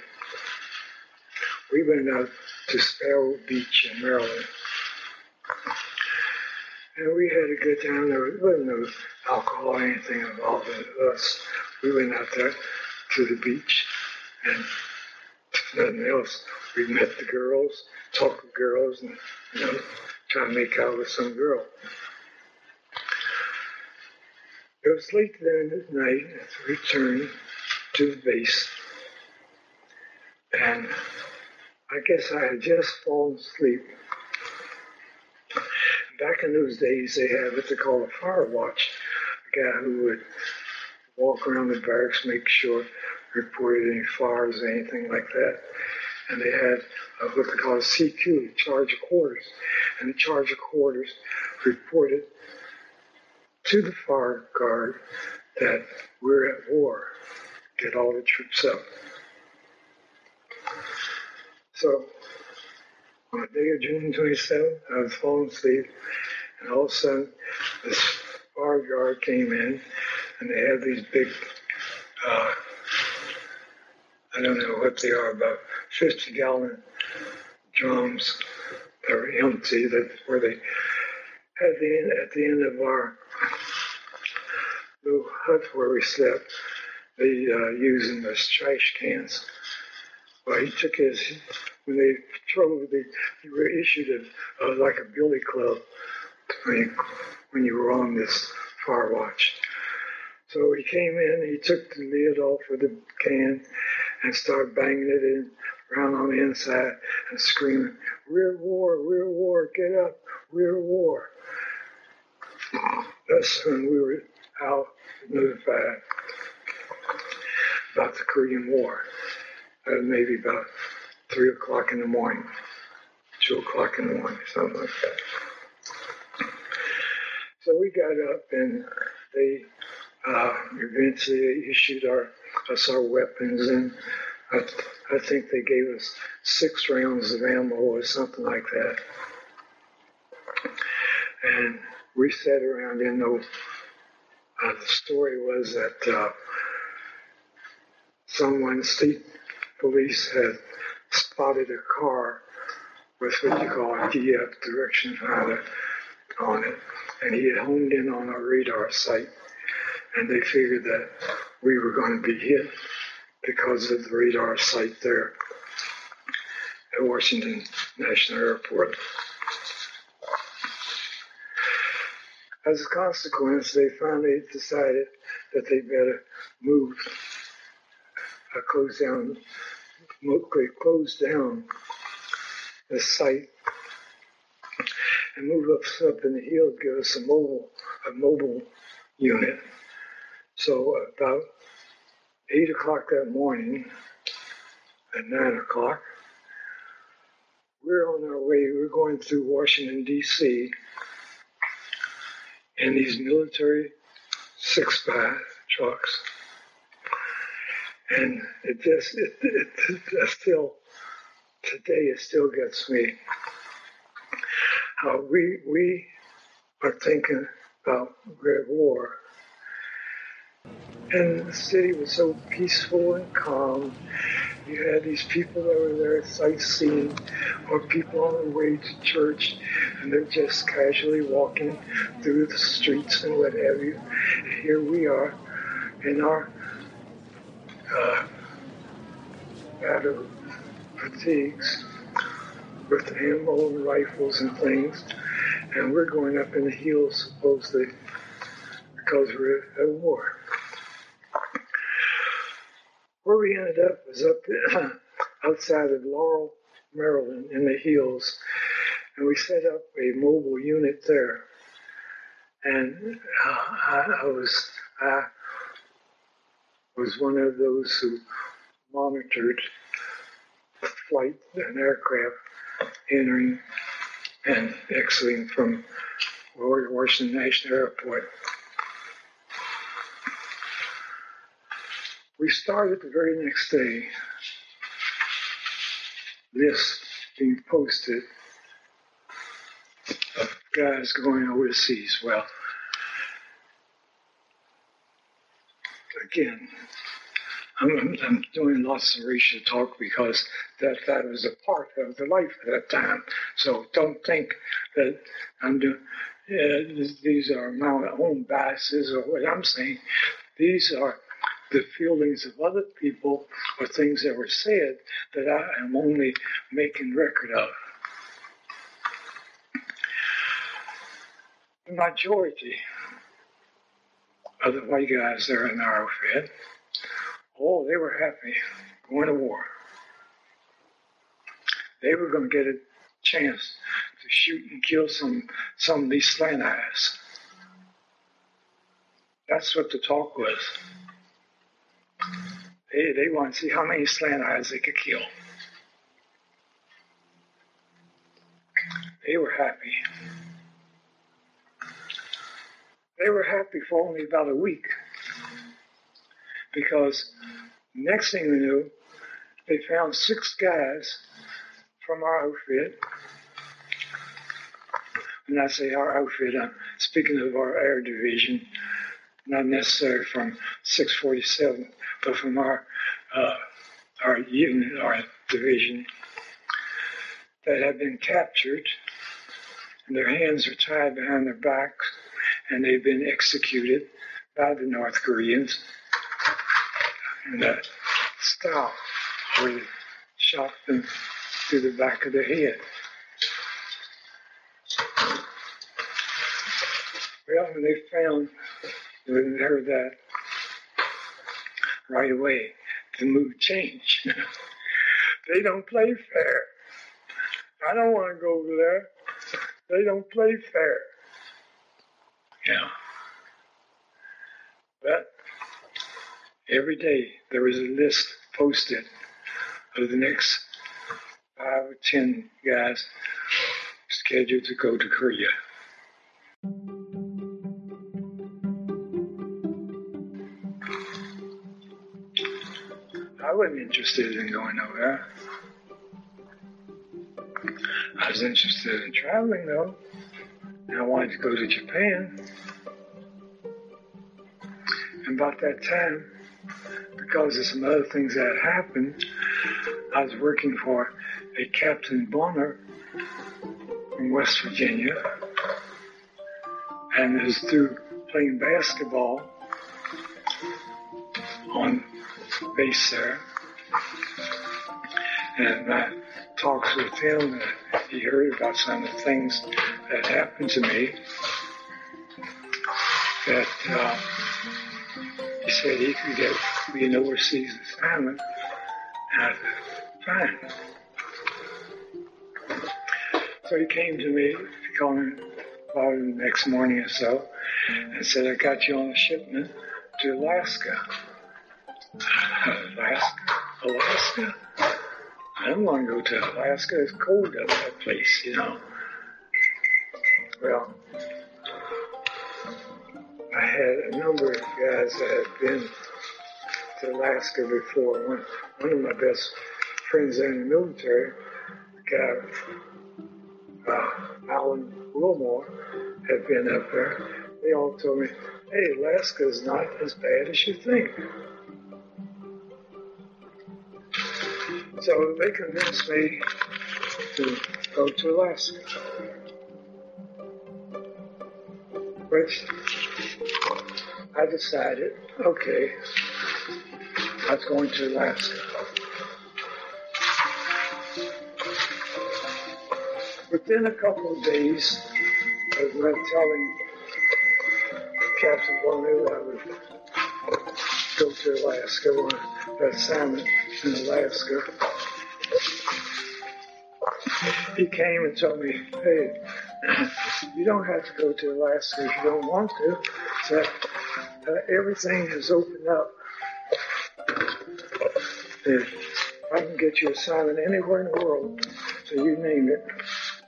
we went out to Sparrow Beach in Maryland. And we had a good time. There wasn't no alcohol or anything involved with us. We went out there to the beach and nothing else. We met the girls, talked with girls, and you know, try to make out with some girl. It was late then at night as we returned to the base. And I guess I had just fallen asleep. Back in those days, they had what they call a fire watch, a guy who would walk around the barracks, make sure, reported any fires or anything like that. And they had what they call a CQ, charge of quarters. And the charge of quarters reported to the fire guard that we're at war get all the troops up. So on the day of June 27th, I was falling asleep, and all of a sudden, this fire guard came in, and they had these big, uh, I don't know what they are, about 50 gallon drums that were empty, that where they had the at the end of our little hut where we slept, they uh, them as trash cans. Well, he took his, when they patrolled, they, they were issued a, uh, like a billy club when you, when you were on this fire watch. So he came in, he took the lid off of the can and started banging it in around on the inside and screaming, Rear war, rear war, get up, rear war. That's when we were out notified about the Korean War. Uh, maybe about three o'clock in the morning, two o'clock in the morning, something like that. So we got up and they uh, eventually issued our, us our weapons and I, I think they gave us six rounds of ammo or something like that. And we sat around in the, uh, the story was that uh, someone, state police, had spotted a car with what you call a DF direction finder on it, and he had honed in on our radar site, and they figured that we were going to be hit because of the radar site there at Washington National Airport. As a consequence, they finally decided that they better move uh, close down, close down the site and move us up in the hill, give us a mobile, a mobile unit. So about eight o'clock that morning, at nine o'clock, we're on our way. We're going through Washington D.C. in these military six by trucks and it just it, it, it still today it still gets me how we we are thinking about Great War. And the city was so peaceful and calm. You had these people that were there sightseeing or people on their way to church and they're just casually walking through the streets and what have you. And here we are in our uh, battle fatigues, with ammo and rifles and things, and we're going up in the hills supposedly because we're at war. Where we ended up was up <clears throat> outside of Laurel, Maryland, in the hills, and we set up a mobile unit there. And uh, I, I was I was one of those who monitored flight and aircraft entering and exiting from Washington National Airport. We started the very next day, lists being posted of guys going overseas. Well, again, I'm, I'm, doing lots of racial talk because that, that was a part of the life at that time. So don't think that I'm doing, uh, these are my own biases or what I'm saying. These are the feelings of other people or things that were said that I am only making record of. The majority of the white guys there in our outfit, oh, they were happy going to war. They were going to get a chance to shoot and kill some some of these slant eyes. That's what the talk was. They, they want to see how many slant eyes they could kill. They were happy. They were happy for only about a week because next thing we knew, they found six guys from our outfit. When I say our outfit, I'm speaking of our air division, not necessarily from 647 but from our uh, our unit, our division, that have been captured, and their hands are tied behind their backs, and they've been executed by the North Koreans. And that style where they shot them through the back of the head. Well, when they found, when they heard that, right away. The mood change. <laughs> they don't play fair. I don't want to go over there. They don't play fair. Yeah. But every day there was a list posted of the next five or ten guys scheduled to go to Korea. Wasn't interested in going there. I was interested in traveling though. And I wanted to go to Japan. And about that time, because of some other things that happened, I was working for a Captain Bonner from West Virginia. And it was through playing basketball on base there. And I talks with him, And he heard about some of the things that happened to me. That uh, he said he could get me an overseas assignment. I said, fine. So he came to me, he called me about the next morning or so, and said, I got you on a shipment to Alaska. <laughs> Alaska? Alaska? I don't want to go to Alaska. It's cold up that place, you know. Well, I had a number of guys that had been to Alaska before. One, one of my best friends in the military, guy, uh, Alan Wilmore, had been up there. They all told me, hey, Alaska is not as bad as you think. So they convinced me to go to Alaska. Which I decided, okay, I was going to Alaska. within a couple of days, I was telling Captain Bonner I would go to Alaska on an assignment in Alaska. He came and told me, hey, you don't have to go to Alaska if you don't want to. So, uh, everything has opened up. If I can get you a assignment anywhere in the world, so you name it,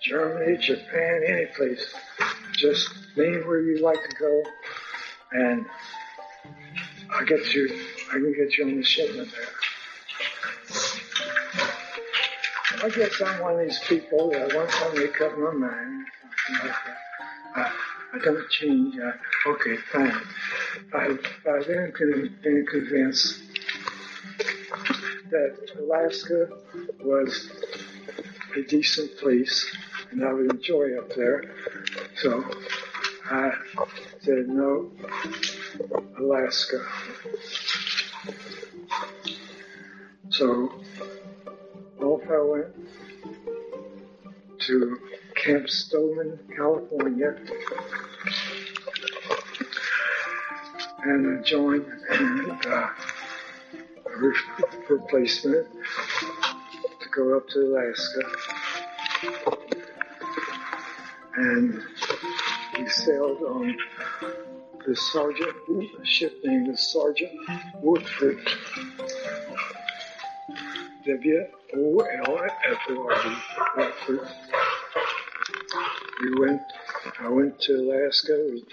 Germany, Japan, any place. Just name where you'd like to go, and I get you. I can get you on the shipment there. I guess I'm one of these people that once I make up my mind, like that, ah, I, I don't change. I, okay, fine. I, I then con- been convinced that Alaska was a decent place and I would enjoy up there. So I said, no, Alaska. So I went to Camp Stoneman, California, and I joined uh, a replacement to go up to Alaska. And we sailed on the Sergeant, ship named the Sergeant Wolford. W-O-L-F-O-R-D. We went, I went to Alaska, we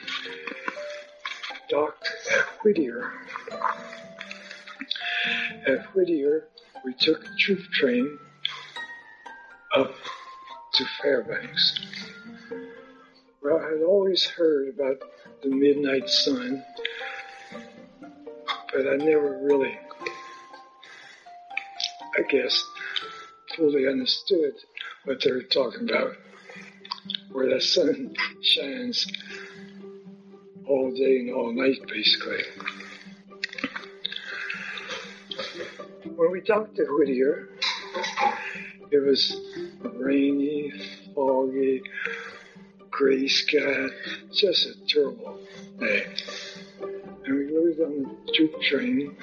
docked at Whittier. At Whittier, we took a troop train up to Fairbanks. Well, I had always heard about the midnight sun, but I never really, I guess, fully understood what they were talking about, where the sun <laughs> shines all day and all night, basically. When we talked to Whittier, it was rainy, foggy, gray sky, just a terrible day. And we loaded on the troop train.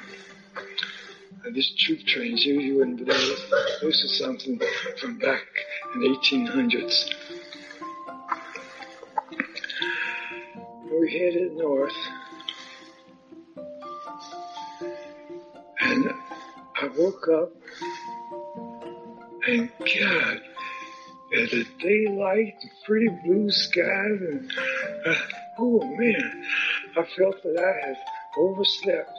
This troop trains, you, you wouldn't believe it. This is something from back in the 1800s. We headed north. And I woke up and God, at the daylight, the pretty blue skies, and uh, oh man, I felt that I had overslept.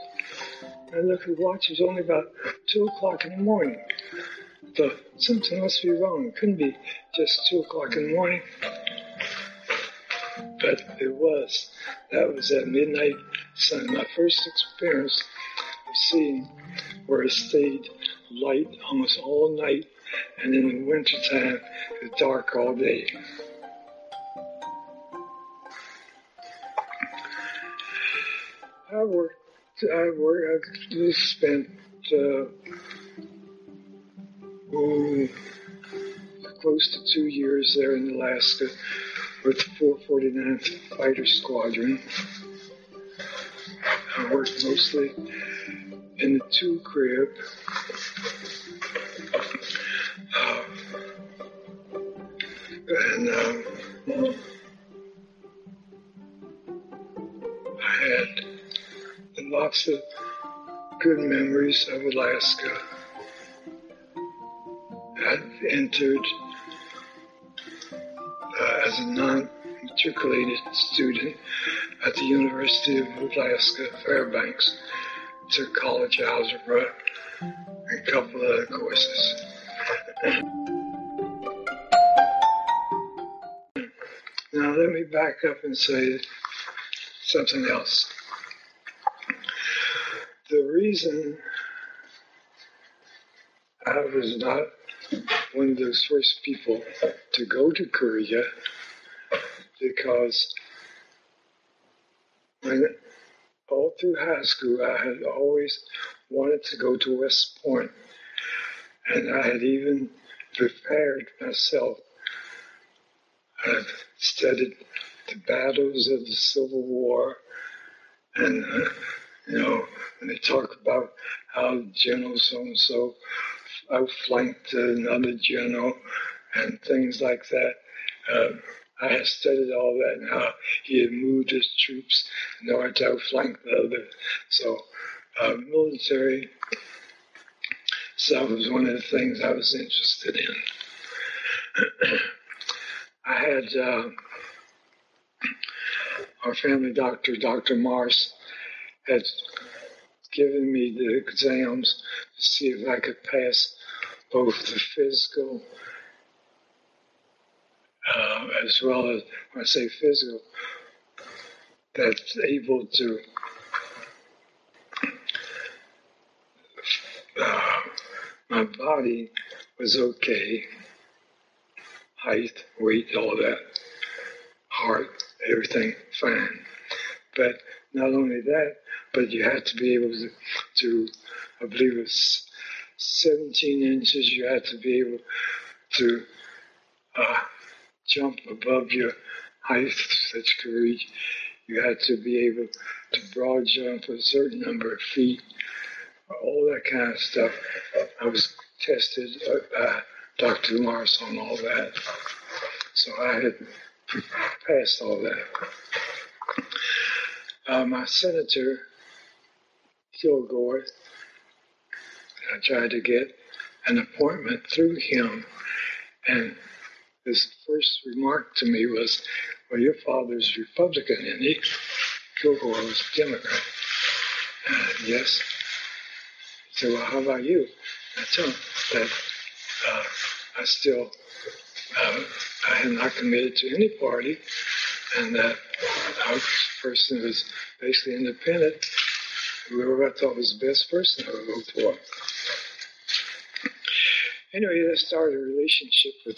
I looked at the watch, it was only about two o'clock in the morning. Thought something must be wrong. It couldn't be just two o'clock in the morning. But it was. That was at midnight sun. My first experience of seeing where it stayed light almost all night and in the wintertime, it's dark all day. I worked, I worked, I just spent uh, close to two years there in Alaska with the 449th Fighter Squadron. I worked mostly in the two crib and um, I had lots of good memories of Alaska. I've entered uh, as a non-matriculated student at the University of Alaska, Fairbanks, took college algebra and a couple of other courses. Now let me back up and say something else. The reason I was not one of those first people to go to Korea because when all through high school I had always wanted to go to West Point and I had even prepared myself. I've studied the battles of the Civil War, and uh, you know, when they talk about how General so and so outflanked another general and things like that. Uh, I had studied all that and how he had moved his troops in order to outflank the other. So, uh, military stuff was one of the things I was interested in. <clears throat> I had uh, our family doctor, Dr. Mars, had given me the exams to see if I could pass both the physical uh, as well as when I say physical, that's able to uh, my body was okay, height, weight, all that, heart, everything fine. But not only that, but you had to be able to, to I believe it's 17 inches, you had to be able to uh, jump above your height that you reach. You had to be able to broad jump a certain number of feet, all that kind of stuff. I was tested by Dr. Mars on all that. So I had passed all that. Uh, my senator, Kilgore, I tried to get an appointment through him, and his first remark to me was, Well, your father's Republican, and he, Kilgore was Democrat. Uh, yes. He said, Well, how about you? I told him that uh, I still uh, I had not committed to any party, and that I a person who was basically independent. Whoever I thought was the best person, I would vote for. Anyway, I started a relationship with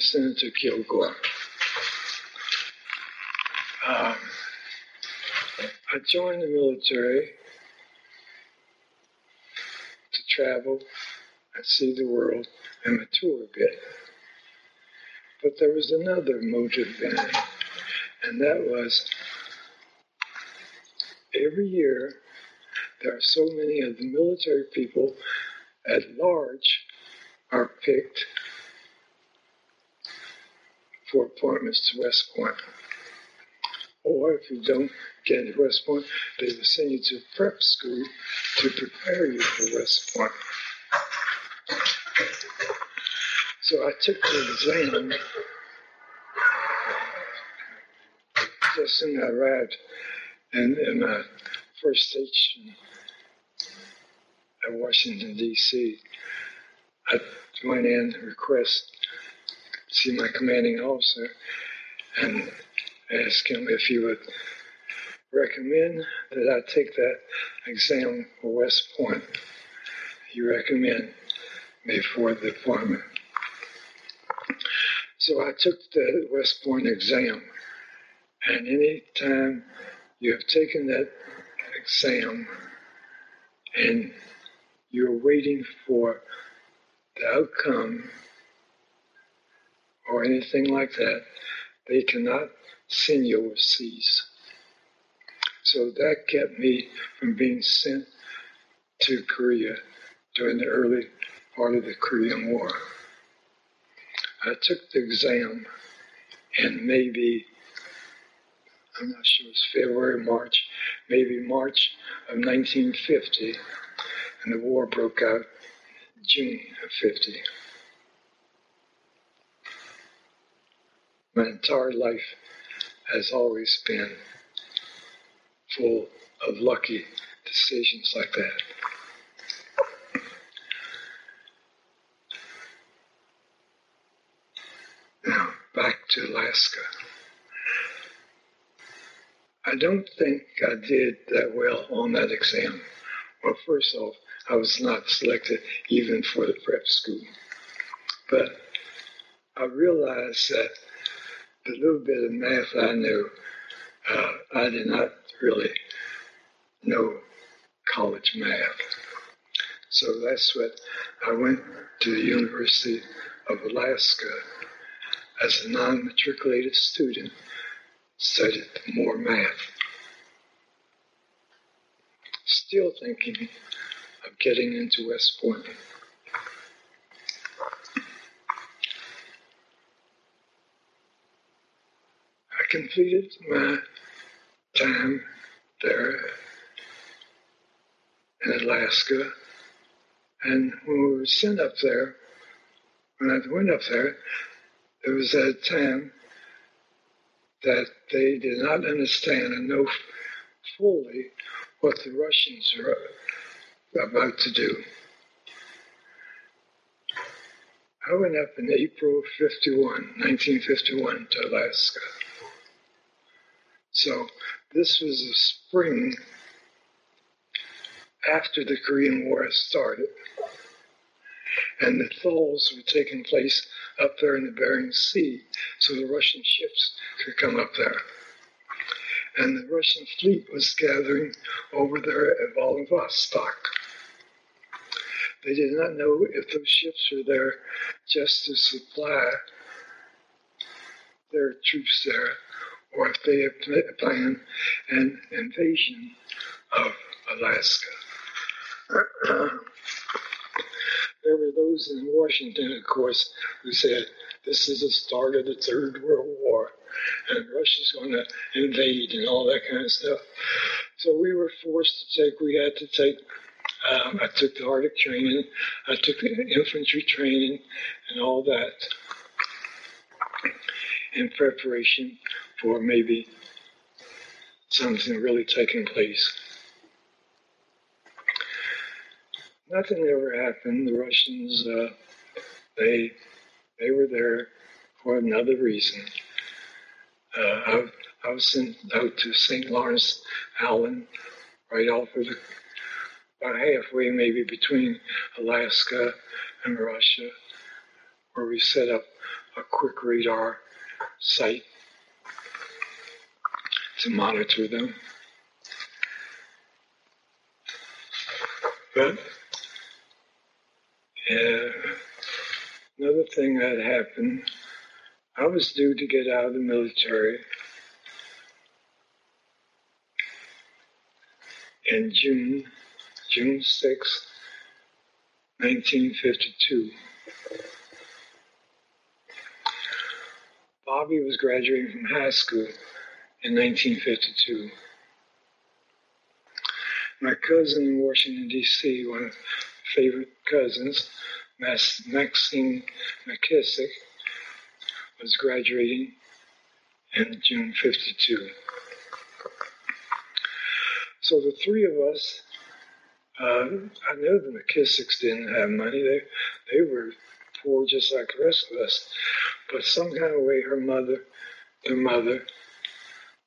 Senator Kilgore. Um, I joined the military to travel and see the world and mature a bit. But there was another motive in it, and that was every year there are so many of the military people at large are picked for appointments to West Point. Or if you don't get to West Point, they will send you to prep school to prepare you for West Point. So I took the exam just soon I arrived in, in my first station at Washington, D.C. I went in request to see my commanding officer and ask him if he would recommend that I take that exam for West Point. He recommended me for the appointment. So I took the West Point exam, and any time you have taken that exam and you're waiting for the outcome or anything like that, they cannot send you overseas. So that kept me from being sent to Korea during the early part of the Korean War. I took the exam and maybe, I'm not sure, it's February, or March, maybe March of 1950, and the war broke out June of 50. My entire life has always been full of lucky decisions like that. Now, back to Alaska. I don't think I did that well on that exam. Well, first off, I was not selected even for the prep school. But I realized that the little bit of math I knew, uh, I did not really know college math. So that's what I went to the University of Alaska as a non-matriculated student, studied more math. Still thinking of getting into West Point. I completed my time there in Alaska. And when we were sent up there, when I went up there, there was that time that they did not understand and know fully what the Russians are about to do. I went up in April of 51, 1951 to Alaska. So this was the spring after the Korean War started. And the thaws were taking place up there in the Bering Sea, so the Russian ships could come up there. And the Russian fleet was gathering over there at Vladivostok. They did not know if those ships were there just to supply their troops there, or if they had planned an invasion of Alaska. <clears throat> there were those in Washington, of course, who said this is the start of the Third World War and Russia's going to invade and all that kind of stuff. So we were forced to take, we had to take, um, I took the Arctic training, I took the infantry training and all that in preparation for maybe something really taking place. Nothing ever happened. The Russians, uh, they they were there for another reason. Uh, I, I, was sent out to St. Lawrence Island, right off of the, about halfway maybe between Alaska and Russia, where we set up a quick radar site to monitor them. But uh, another thing that happened, I was due to get out of the military in June, June 6, 1952. Bobby was graduating from high school in 1952. My cousin in Washington, D.C., one of favorite cousins, Maxine McKissick, was graduating in June 52. So the three of us, uh, I know the McKissicks didn't have money. They, they were poor just like the rest of us. But some kind of way her mother, their mother,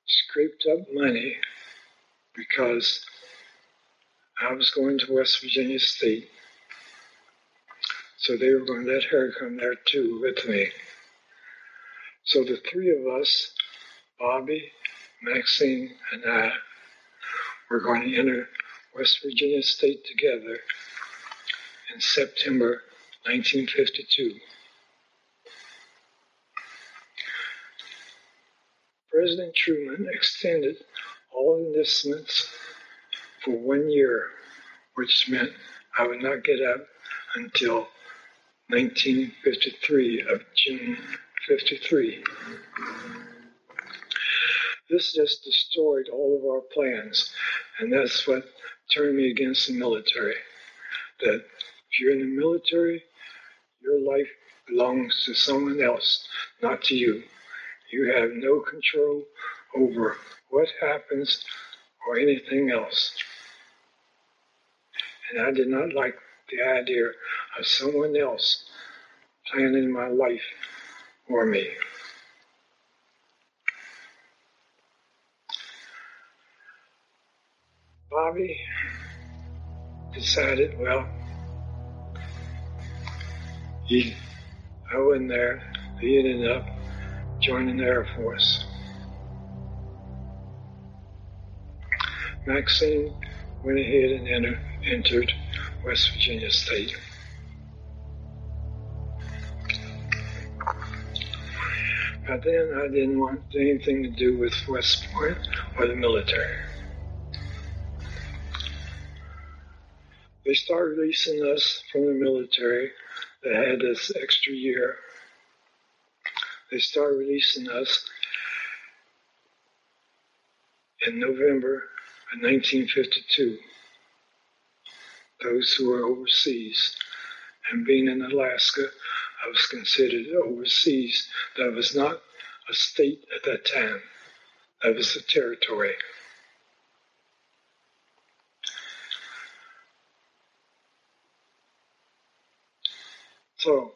scraped up money because I was going to West Virginia State so they were going to let her come there too with me. So the three of us, Bobby, Maxine, and I, were going to enter West Virginia State together in September 1952. President Truman extended all enlistments for one year, which meant I would not get out until 1953 of June 53. This just destroyed all of our plans, and that's what turned me against the military. That if you're in the military, your life belongs to someone else, not to you. You have no control over what happens or anything else. And I did not like the idea of someone else planning my life for me. Bobby decided, well, he, I wasn't there. He ended up joining the Air Force. Maxine went ahead and enter, entered West Virginia State. But then I didn't want anything to do with West Point or the military. They started releasing us from the military They had this extra year. They started releasing us in November of 1952. Those who were overseas. And being in Alaska, I was considered overseas. That was not a state at that time, that was a territory. So,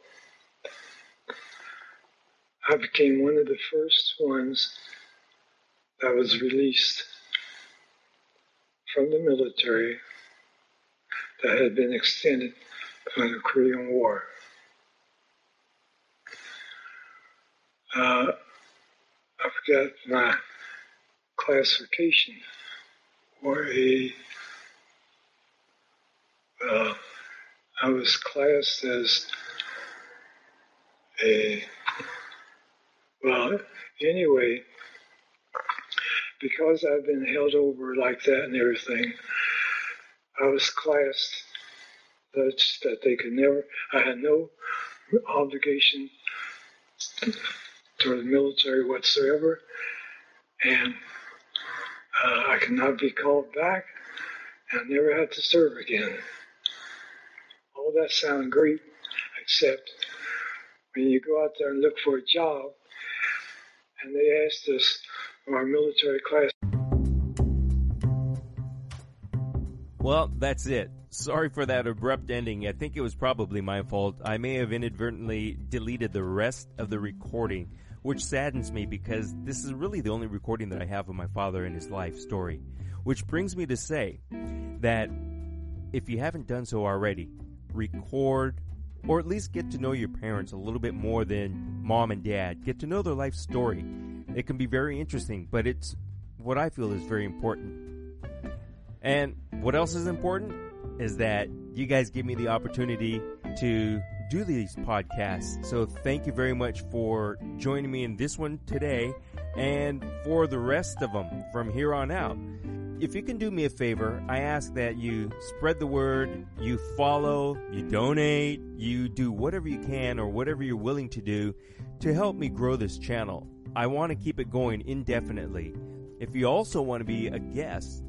I became one of the first ones that was released from the military that had been extended from the Korean War. Uh, I forgot my classification or a uh, I was classed as a well anyway because I've been held over like that and everything, I was classed such that they could never, I had no obligation to the military whatsoever, and uh, I could not be called back, and I never had to serve again. All that sounded great, except when you go out there and look for a job, and they asked us, our military class. Well, that's it. Sorry for that abrupt ending. I think it was probably my fault. I may have inadvertently deleted the rest of the recording, which saddens me because this is really the only recording that I have of my father and his life story. Which brings me to say that if you haven't done so already, record or at least get to know your parents a little bit more than mom and dad. Get to know their life story. It can be very interesting, but it's what I feel is very important. And what else is important is that you guys give me the opportunity to do these podcasts. So thank you very much for joining me in this one today and for the rest of them from here on out. If you can do me a favor, I ask that you spread the word, you follow, you donate, you do whatever you can or whatever you're willing to do to help me grow this channel. I want to keep it going indefinitely. If you also want to be a guest,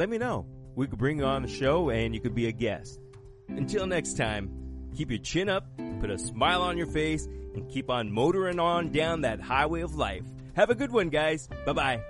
let me know. We could bring you on the show and you could be a guest. Until next time, keep your chin up, put a smile on your face, and keep on motoring on down that highway of life. Have a good one, guys. Bye bye.